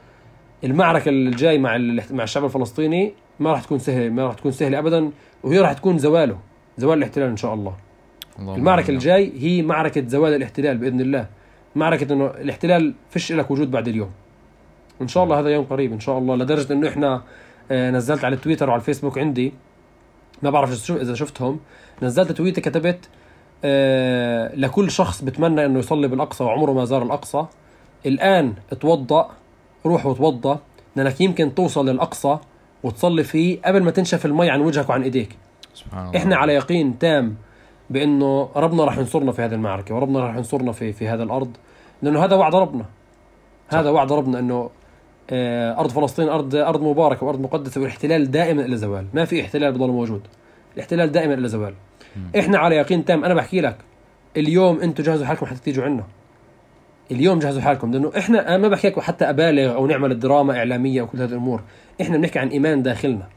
المعركة الجاي مع مع الشعب الفلسطيني ما راح تكون سهلة ما راح تكون سهلة ابدا وهي راح تكون زواله زوال الاحتلال إن شاء الله. اللهم المعركة آمين. الجاي هي معركة زوال الاحتلال بإذن الله. معركة إنه الاحتلال فيش لك وجود بعد اليوم. إن شاء الله هذا يوم قريب إن شاء الله لدرجة إنه إحنا آه، نزلت على التويتر وعلى الفيسبوك عندي. ما بعرف إذا شفتهم. نزلت تويتة كتبت آه، لكل شخص بتمنى إنه يصلي بالأقصى وعمره ما زار الأقصى. الآن اتوضأ روح وتوضا لأنك يمكن توصل للأقصى وتصلي فيه قبل ما تنشف المي عن وجهك وعن إيديك. سبحان الله. إحنا على يقين تام بأنه ربنا راح ينصرنا في هذه المعركة وربنا راح ينصرنا في في هذا الأرض لأنه هذا وعد ربنا. هذا وعد ربنا إنه آه، أرض فلسطين أرض أرض مباركة وأرض مقدسة والاحتلال دائما إلى زوال. ما في احتلال بضل موجود. الاحتلال دائما إلى زوال. إحنا على يقين تام. أنا بحكي لك اليوم أنتم جهزوا حالكم حتى تيجوا عنا. اليوم جهزوا حالكم لأنه إحنا أنا ما بحكي لك حتى أبالغ أو نعمل دراما إعلامية وكل هذه الأمور. إحنا بنحكي عن إيمان داخلنا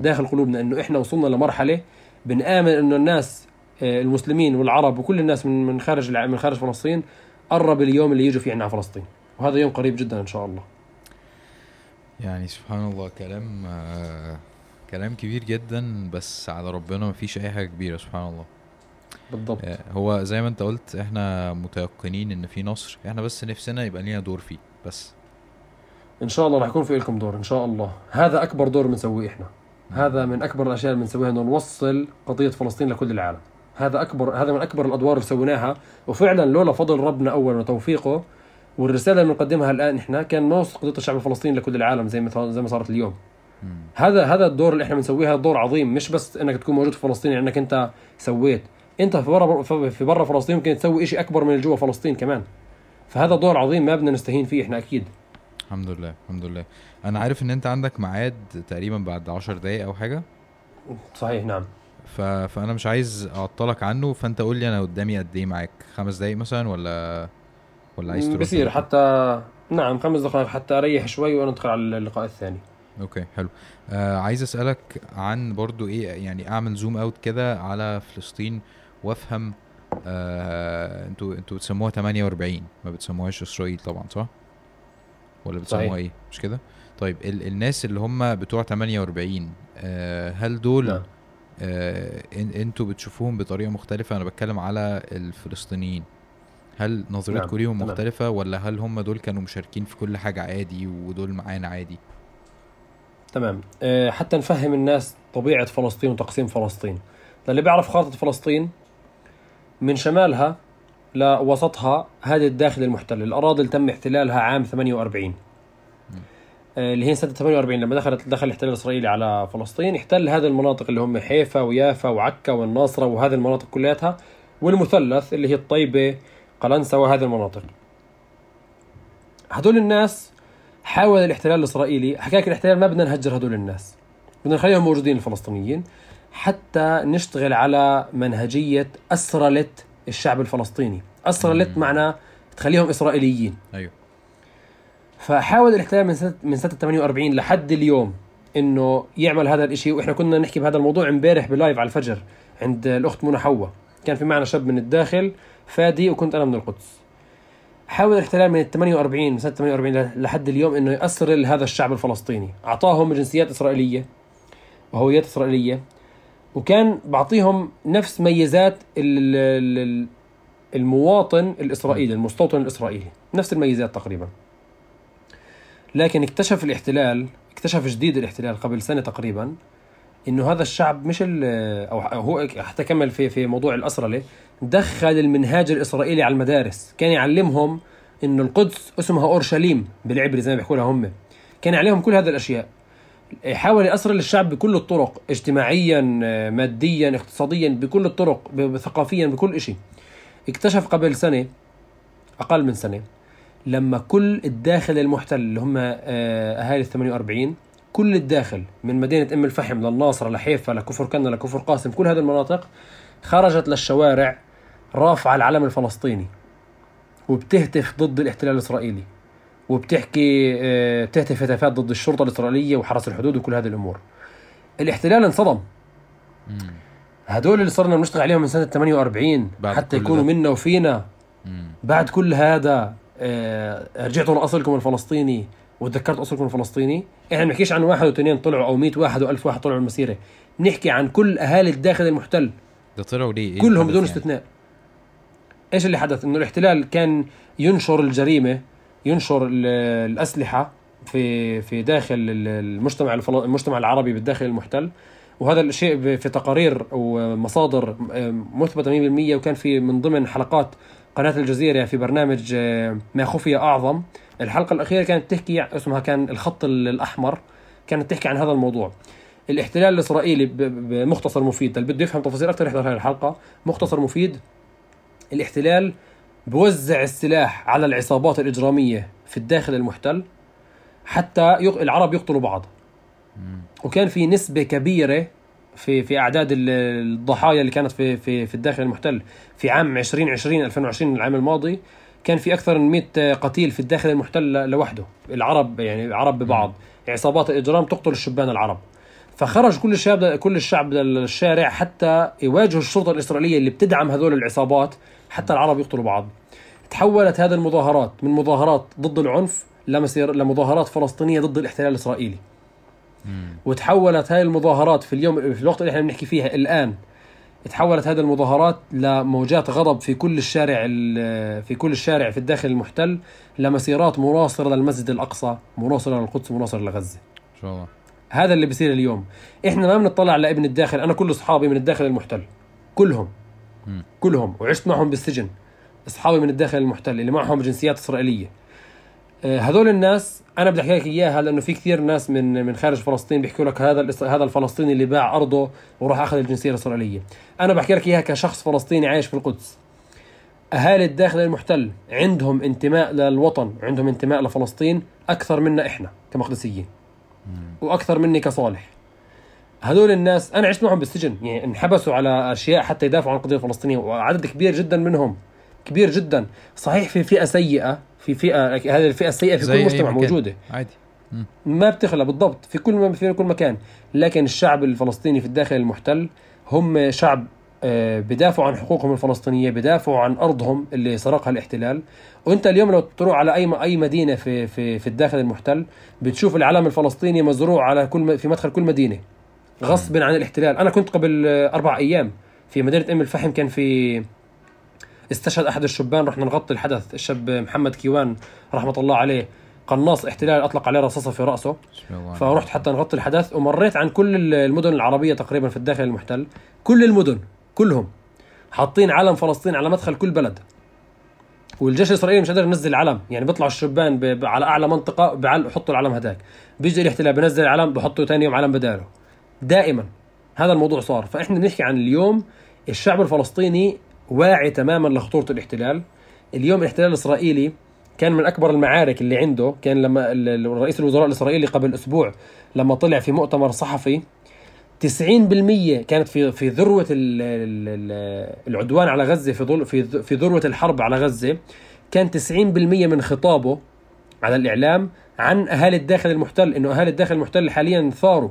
داخل قلوبنا إنه إحنا وصلنا لمرحلة بنآمن إنه الناس آه، المسلمين والعرب وكل الناس من من خارج من خارج فلسطين قرب اليوم اللي يجوا فيه عنا فلسطين. وهذا يوم قريب جدا إن شاء الله. يعني سبحان الله كلام آه كلام كبير جدا بس على ربنا مفيش أي حاجة كبيرة سبحان الله. بالضبط. آه، هو زي ما انت قلت إحنا متيقنين ان في نصر. إحنا بس نفسنا يبقى لينا دور فيه بس. إن شاء الله راح يكون في لكم دور إن شاء الله. هذا أكبر دور بنسويه إحنا. هذا من أكبر الأشياء اللي بنسويها إنه نوصل قضية فلسطين لكل العالم. هذا أكبر هذا من أكبر الأدوار اللي سويناها. وفعلا لولا فضل ربنا اولا وتوفيقه والرسالة اللي بنقدمها الآن إحنا كان ما وصل قضية الشعب الفلسطيني لكل العالم زي ما زي ما صارت اليوم. هذا هذا الدور اللي إحنا بنسويه هذا دور عظيم. مش بس إنك تكون موجود في فلسطين يعني إنك أنت سويت. انت في برا في برا فلسطين ممكن تسوي شيء أكبر من اللي جوا فلسطين كمان. فهذا دور عظيم ما بدنا نستهين فيه إحنا أكيد. الحمد لله الحمد لله. أنا عارف إن أنت عندك ميعاد تقريبا بعد عشر دقايق أو حاجة. صحيح نعم. ف... فأنا مش عايز أعطلك عنه فأنت قول لي أنا قدامي قد إيه معاك. خمس دقايق مثلا ولا ولا عايز ترد بصير؟ حتى نعم خمس دقائق حتى أريح شوي وندخل على اللقاء الثاني. okay حلو. آه عايز أسألك عن برضو إيه يعني أعمل zoom out كده على فلسطين. وافهم آه أنتوا أنتوا بتسموها 48 ما بتسموهاش إسرائيل طبعا صح؟ ولا بتسموها. إيه؟ مش كده؟ طيب ال الناس اللي هم بتوع 48 آه هل دول نعم. آه إن أنتوا بتشوفوهم بطريقة مختلفة؟ أنا بتكلم على الفلسطينيين. هل نظرتكم نعم، ليهم. مختلفة؟ ولا هل هم دول كانوا مشاركين في كل حاجة عادي ودول معانا عادي؟ تمام. أه حتى نفهم الناس طبيعة فلسطين وتقسيم فلسطين. للي بيعرف خارطة فلسطين من شمالها لوسطها هذه الداخل المحتل. الأراضي اللي تم احتلالها عام 48 آه، اللي هي سنة 48 لما دخلت دخل الاحتلال الإسرائيلي على فلسطين احتل هذه المناطق اللي هم حيفا ويافا وعكا والناصرة وهذه المناطق كلياتها والمثلث اللي هي الطيبة قلنسة وهذه المناطق. هدول الناس حاول الاحتلال الإسرائيلي حكى لك الاحتلال ما بدنا نهجر هدول الناس بدنا نخليهم موجودين الفلسطينيين. حتى نشتغل على منهجية اسرله الشعب الفلسطيني. اسرله مم. معناه تخليهم إسرائيليين. أيوه. فحاول الاحتلال من سنه من سنة 48 لحد اليوم إنه يعمل هذا الإشي وإحنا كنا نحكي بهذا الموضوع امبارح بلايف على الفجر عند الأخت منى حوا كان في معنا شاب من الداخل فادي وكنت أنا من القدس. حاول الاحتلال من 48 من سنة 48 لحد اليوم إنه يأسرل هذا الشعب الفلسطيني. أعطاهم جنسيات إسرائيلية وهويات إسرائيلية وكان بعطيهم نفس ميزات ال- ال- ال- المواطن الإسرائيلي المستوطن الإسرائيلي. نفس الميزات تقريبا. لكن اكتشف الاحتلال اكتشف جديد الاحتلال قبل سنة تقريبا إنه هذا الشعب مش ال- أو هو حتى كمل في في موضوع الأسرلة دخل المنهاج الإسرائيلي على المدارس. كان يعلمهم إنه القدس اسمها أورشليم بالعبري زي ما بيحكوا لها هم. كان يعلمهم كل هذه الأشياء. حاول يأسرل الشعب بكل الطرق اجتماعيا ماديا اقتصاديا بكل الطرق ثقافيا بكل شيء اكتشف قبل سنة أقل من سنة لما كل الداخل المحتل اللي هم آه، أهالي ال 48 كل الداخل من مدينة أم الفحم للناصرة لحيفا لكفر كنا لكفر قاسم كل هذه المناطق خرجت للشوارع رافعة العلم الفلسطيني وبتهتف ضد الاحتلال الإسرائيلي. وبتحكي آه، بتهتف هتافات ضد الشرطة الإسرائيلية وحرس الحدود وكل هذه الأمور الاحتلال انصدم مم. هدول اللي صرنا بنشتغل عليهم من سنة 48 بعد حتى يكونوا. منا وفينا مم. بعد كل هذا آه، رجعتوا لأصلكم الفلسطيني وتذكرت أصلكم الفلسطيني إحنا ما بنحكيش عن واحد واثنين طلعوا أو 100 واحد و1000 واحد طلعوا المسيرة نحكي عن كل أهالي الداخل المحتل ده طلعوا ليه؟ إيه كلهم بدون يعني؟ استثناء إيش اللي حدث إنه الاحتلال كان ينشر الجريمة ينشر ال- الأسلحة في في داخل ال- المجتمع المجتمع العربي بالداخل المحتل. وهذا الشيء في تقارير ومصادر مثبتة 100% وكان في من ضمن حلقات قناة الجزيرة في برنامج ما خفي أعظم. الحلقة الأخيرة كانت تحكي اسمها كان الخط ال- الأحمر كانت تحكي عن هذا الموضوع. الاحتلال الإسرائيلي بمختصر مفيد. اللي بده يفهم تفاصيل أكثر يحضر هذه الحلقة. مختصر مفيد. الاحتلال بوزع السلاح على العصابات الإجرامية في الداخل المحتل حتى يق... العرب يقتلوا بعض. وكان في نسبة كبيرة في في أعداد ال- الضحايا اللي كانت في في في الداخل المحتل. في عام 2020 2020 العام الماضي كان في أكثر من 100 قتيل في الداخل المحتل لوحده. العرب يعني العرب ببعض. عصابات الإجرام تقتل الشبان العرب. فخرج كل الشعب كل الشعب للشارع حتى يواجهوا الشرطة الإسرائيلية اللي بتدعم هذول العصابات حتى العرب يقتلوا بعض. تحولت هذه المظاهرات من مظاهرات ضد العنف لمسير لمظاهرات فلسطينية ضد الاحتلال الإسرائيلي. وتحولت هاي المظاهرات في اليوم في الوقت اللي إحنا بنحكي فيها الآن تحولت هذه المظاهرات لموجات غضب في كل الشارع ال- في كل الشارع في الداخل المحتل لمسيرات مناصره للمسجد الأقصى مناصره للقدس مناصره لغزة. إن شاء الله. هذا اللي بيصير اليوم. إحنا ما بنطلع على ابن الداخل أنا كل أصحابي من الداخل المحتل كلهم. كلهم. وعشت معهم بالسجن. أصحابي من الداخل المحتل اللي معهم جنسيات إسرائيلية. آه، هذول الناس أنا بدي أحكي لك إياها لأنه في كثير ناس من من خارج فلسطين بيحكوا لك هذا هذا الفلسطيني اللي باع أرضه وراح أخذ الجنسية الإسرائيلية. أنا بحكي لك إياها كشخص فلسطيني عايش في القدس أهالي الداخل المحتل عندهم انتماء للوطن عندهم انتماء لفلسطين أكثر منا إحنا كمقدسيين. وأكثر مني كصالح. هذول الناس أنا عشت معهم بالسجن يعني انحبسوا على أشياء حتى يدافعوا عن القضية الفلسطينية وعدد كبير جدا منهم. كبير جدا. صحيح في فئة سيئة في فئة هذه الفئة السيئة في كل مجتمع. موجودة. عادي. ما بتخلى بالضبط. في كل ما في كل مكان. لكن الشعب الفلسطيني في الداخل المحتل هم شعب آه، بدافعوا عن حقوقهم الفلسطينية بدافعوا عن أرضهم اللي سرقها الاحتلال. وأنت اليوم لو تروح على أي أي مدينة في في في الداخل المحتل بتشوف العلم الفلسطيني مزروع على كل في مدخل كل مدينة غصبا عن الاحتلال. أنا كنت قبل آه، أربع أيام في مدينة أم الفحم كان في استشهد أحد الشبان رحنا نغطي الحدث. الشاب محمد كيوان رحمة الله عليه قناص احتلال أطلق عليه رصاصة في رأسه. فرحت حتى نغطي الحدث ومريت عن كل المدن العربية تقريبا في الداخل المحتل. كل المدن كلهم حاطين علم فلسطين على مدخل كل بلد. والجيش الإسرائيلي مش قادر ينزل علم. يعني بيطلعوا الشبان ب... ب... على أعلى منطقة بعل... بحطوا العلم هداك. بيجي الاحتلال بنزل العلم بحطوا ثاني يوم علم بداله. دائما هذا الموضوع صار. فإحنا بنحكي عن اليوم الشعب الفلسطيني واعي تماما لخطورة الاحتلال. اليوم الاحتلال الإسرائيلي كان من أكبر المعارك اللي عنده. كان لما رئيس الوزراء الإسرائيلي قبل أسبوع لما طلع في مؤتمر صحفي 90% كانت في في ذروة ال- ال- ال- العدوان على غزة في في في ذروة الحرب على غزة. كان 90% من خطابه على الإعلام عن أهالي الداخل المحتل إنه أهالي الداخل المحتل حاليا ثاروا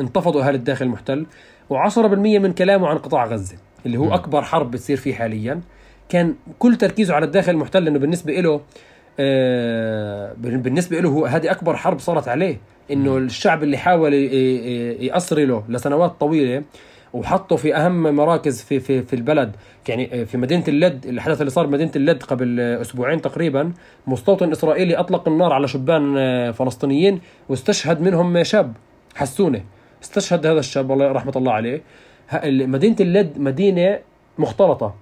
انتفضوا أهالي الداخل المحتل و10% من كلامه عن قطاع غزة. اللي هو مم. أكبر حرب بتصير فيه حاليا. كان كل تركيزه على الداخل المحتل إنه بالنسبة له آه، بالنسبة له هو هذه أكبر حرب صارت عليه. إنه الشعب اللي حاول ي- ي- يأسر له لسنوات طويلة وحطه في أهم مراكز في في في البلد. يعني في مدينة اللد الحدث اللي صار بمدينه اللد قبل أسبوعين تقريبا مستوطن إسرائيلي أطلق النار على شبان فلسطينيين واستشهد منهم شاب حسونة. استشهد هذا الشاب الله رحمة الله عليه. مدينة اللد مدينة مختلطة.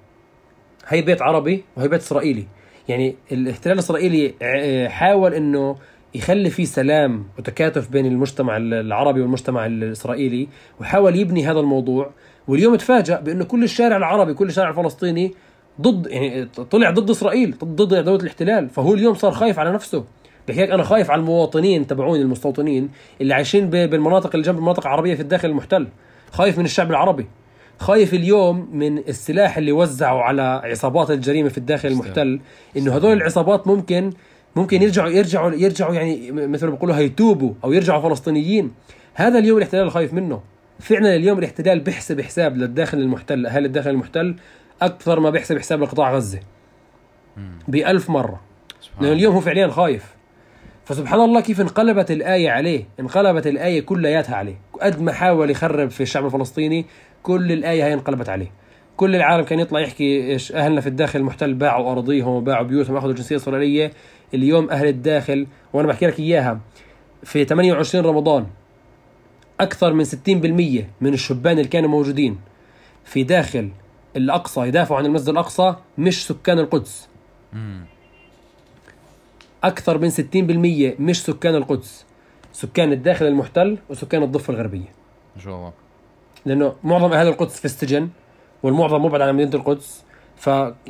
هي بيت عربي وهي بيت إسرائيلي. يعني الاحتلال الإسرائيلي ع- حاول إنه يخلي في سلام وتكاتف بين المجتمع العربي والمجتمع الإسرائيلي وحاول يبني هذا الموضوع. واليوم تفاجأ بإنه كل الشارع العربي كل الشارع الفلسطيني ضد يعني طلع ضد إسرائيل ضد دولة الاحتلال. فهو اليوم صار خايف على نفسه. بحكي لك أنا خايف على المواطنين تبعوني المستوطنين اللي عايشين بالمناطق اللي جنب المناطق العربية في الداخل المحتل. خايف من الشعب العربي. خايف اليوم من السلاح اللي وزعوا على عصابات الجريمة في الداخل المحتل. إنه هذول العصابات ممكن ممكن يرجعوا يرجعوا يرجعوا يعني مثل ما بيقولوا هيتوبوا أو يرجعوا فلسطينيين. هذا اليوم الاحتلال خايف منه. فعلا اليوم الاحتلال بيحسب حساب للداخل المحتل اهالي الداخل المحتل أكثر ما بيحسب حساب لقطاع غزة. بألف مرة. لأنه. اليوم هو فعليا خايف. فسبحان الله كيف انقلبت الآية عليه. انقلبت الآية كلياتها عليه. قد ما حاول يخرب في الشعب الفلسطيني كل الآية هي انقلبت عليه. كل العالم كان يطلع يحكي إيش أهلنا في الداخل المحتل باعوا أراضيهم وباعوا بيوتهم واخذوا الجنسيه الاسرائيليه اليوم أهل الداخل وأنا بحكي لك إياها في 28 رمضان أكثر من 60% من الشبان اللي كانوا موجودين في داخل الأقصى يدافعوا عن المسجد الأقصى مش سكان القدس. مم. أكثر من 60% مش سكان القدس. سكان الداخل المحتل وسكان الضفة الغربية. ما شاء الله. لأنه معظم أهل القدس في السجن والمعظم مبعد عن مدينة القدس. ف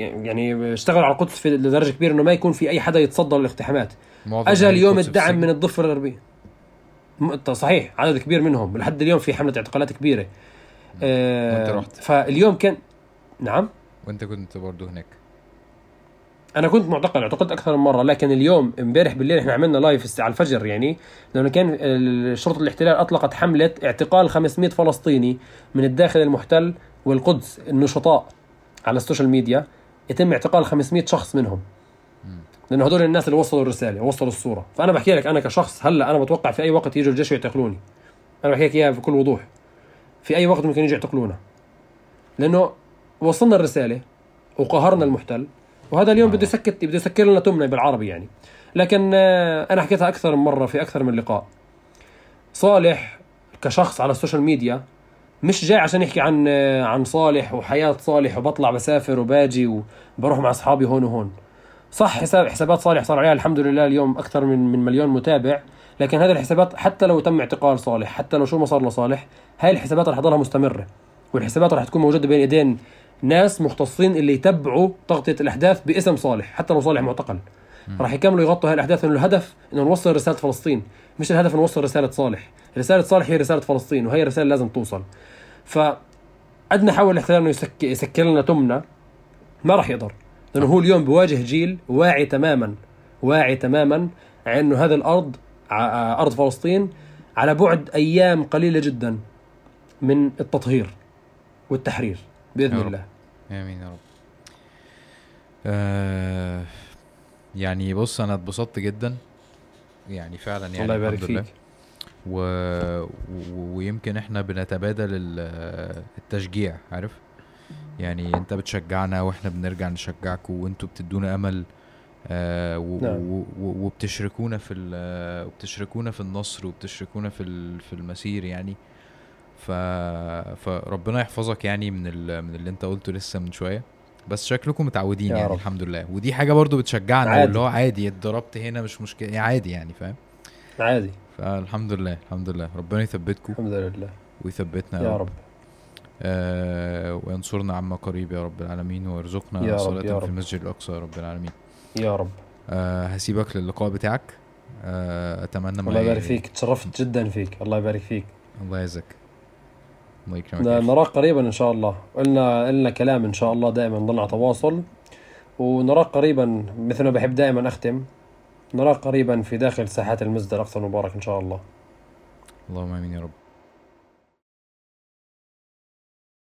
يعني اشتغلوا على القدس في لدرجة كبيرة إنه ما يكون في أي حدا يتصدى للاقتحامات. أهل اليوم الدعم. من الضفة الغربية. م- صحيح عدد كبير منهم. لحد اليوم في حملة اعتقالات كبيرة. آه وأنت رحت. فاليوم كان نعم؟ وانت كنت برضو هناك. أنا كنت معتقل اعتقلت أكثر من مرة لكن اليوم امبارح بالليل إحنا عملنا live على الفجر يعني لأنه كان شرطه الاحتلال أطلقت حملة اعتقال 500 فلسطيني من الداخل المحتل والقدس النشطاء على ال social media يتم اعتقال 500 شخص منهم. لأنه هدول الناس اللي وصلوا الرسالة وصلوا الصورة. فأنا بحكي لك أنا كشخص هلأ أنا بتوقع في أي وقت يجوا الجيش يعتقلوني. أنا بحكي لك إياها بكل وضوح. في أي وقت ممكن يجوا يعتقلونا. لأنه وصلنا الرسالة وقهرنا المحتل. وهذا اليوم آه. بده يسكت بده يسكر لنا تمنا بالعربي يعني. لكن آه، أنا حكيتها أكثر من مرة في أكثر من لقاء. صالح كشخص على ال social media مش جاي عشان يحكي عن آه، عن صالح وحياة صالح وبطلع بسافر وباجي وبروح مع أصحابي هون وهون. صح حساب حسابات صالح صار عليها الحمد لله اليوم أكثر من من مليون متابع. لكن هذه الحسابات حتى لو تم اعتقال صالح حتى لو شو ما صار لصالح هاي الحسابات رح تضلها مستمرة. والحسابات رح تكون موجودة بين ايدين ناس مختصين اللي يتبعوا تغطية الأحداث باسم صالح حتى لو صالح معتقل. راح يكملوا يغطوا هاي الأحداث لأنه الهدف إنه نوصل رسالة فلسطين. مش الهدف نوصل رسالة صالح. رسالة صالح هي رسالة فلسطين وهي الرساله لازم توصل. ف ادنى حاول الاحتلال إنه يسك... يسكر لنا تمنا. ما راح يقدر. لأنه هو اليوم بواجه جيل واعي تماما. واعي تماما إنه هذه الأرض ع- أرض فلسطين على بعد أيام قليلة جدا من التطهير والتحرير. بإذن يا رب. الله آمين يا رب آه يعني بص أنا اتبسطت جدا يعني فعلا يعني الله يبارك. فيك و... و... ويمكن إحنا بنتبادل ال- التشجيع عارف يعني أنت بتشجعنا وإحنا بنرجع نشجعكم وأنتوا بتدونا أمل آه و... نعم. و... و... وبتشركونا في ال... وبتشركونا في النصر وبتشركونا في ال... في المسير يعني ف... فربنا يحفظك يعني من ال... من اللي انت قلته لسه من شوية. بس شكلكم متعودين يعني رب. الحمد لله. ودي حاجة برضو بتشجعنا عادي. واللي هو عادي اتضربت هنا مش مشكلة. يعني عادي يعني فاهم؟ عادي. فالحمد لله الحمد لله. ربنا يثبتكم. الحمد لله. ويثبتنا يا رب. آه وينصرنا عما قريب يا رب العالمين ويرزقنا رب، صلاة في رب. المسجد الأقصى يا رب العالمين. يا رب. آه هسيبك للقاء بتاعك. آه أتمنى الله يبارك فيك. تشرفت جدا فيك. الله يبارك فيك. الله يعزك. الله يكرمك. نراك قريبا إن شاء الله. قلنا لنا كلام إن شاء الله دائما نضلنا على تواصل. ونراك قريبا مثل ما بحب دائما أختم نراك قريبا في داخل ساحات المسجد الاقصى المبارك إن شاء الله. اللهم آمين يا رب.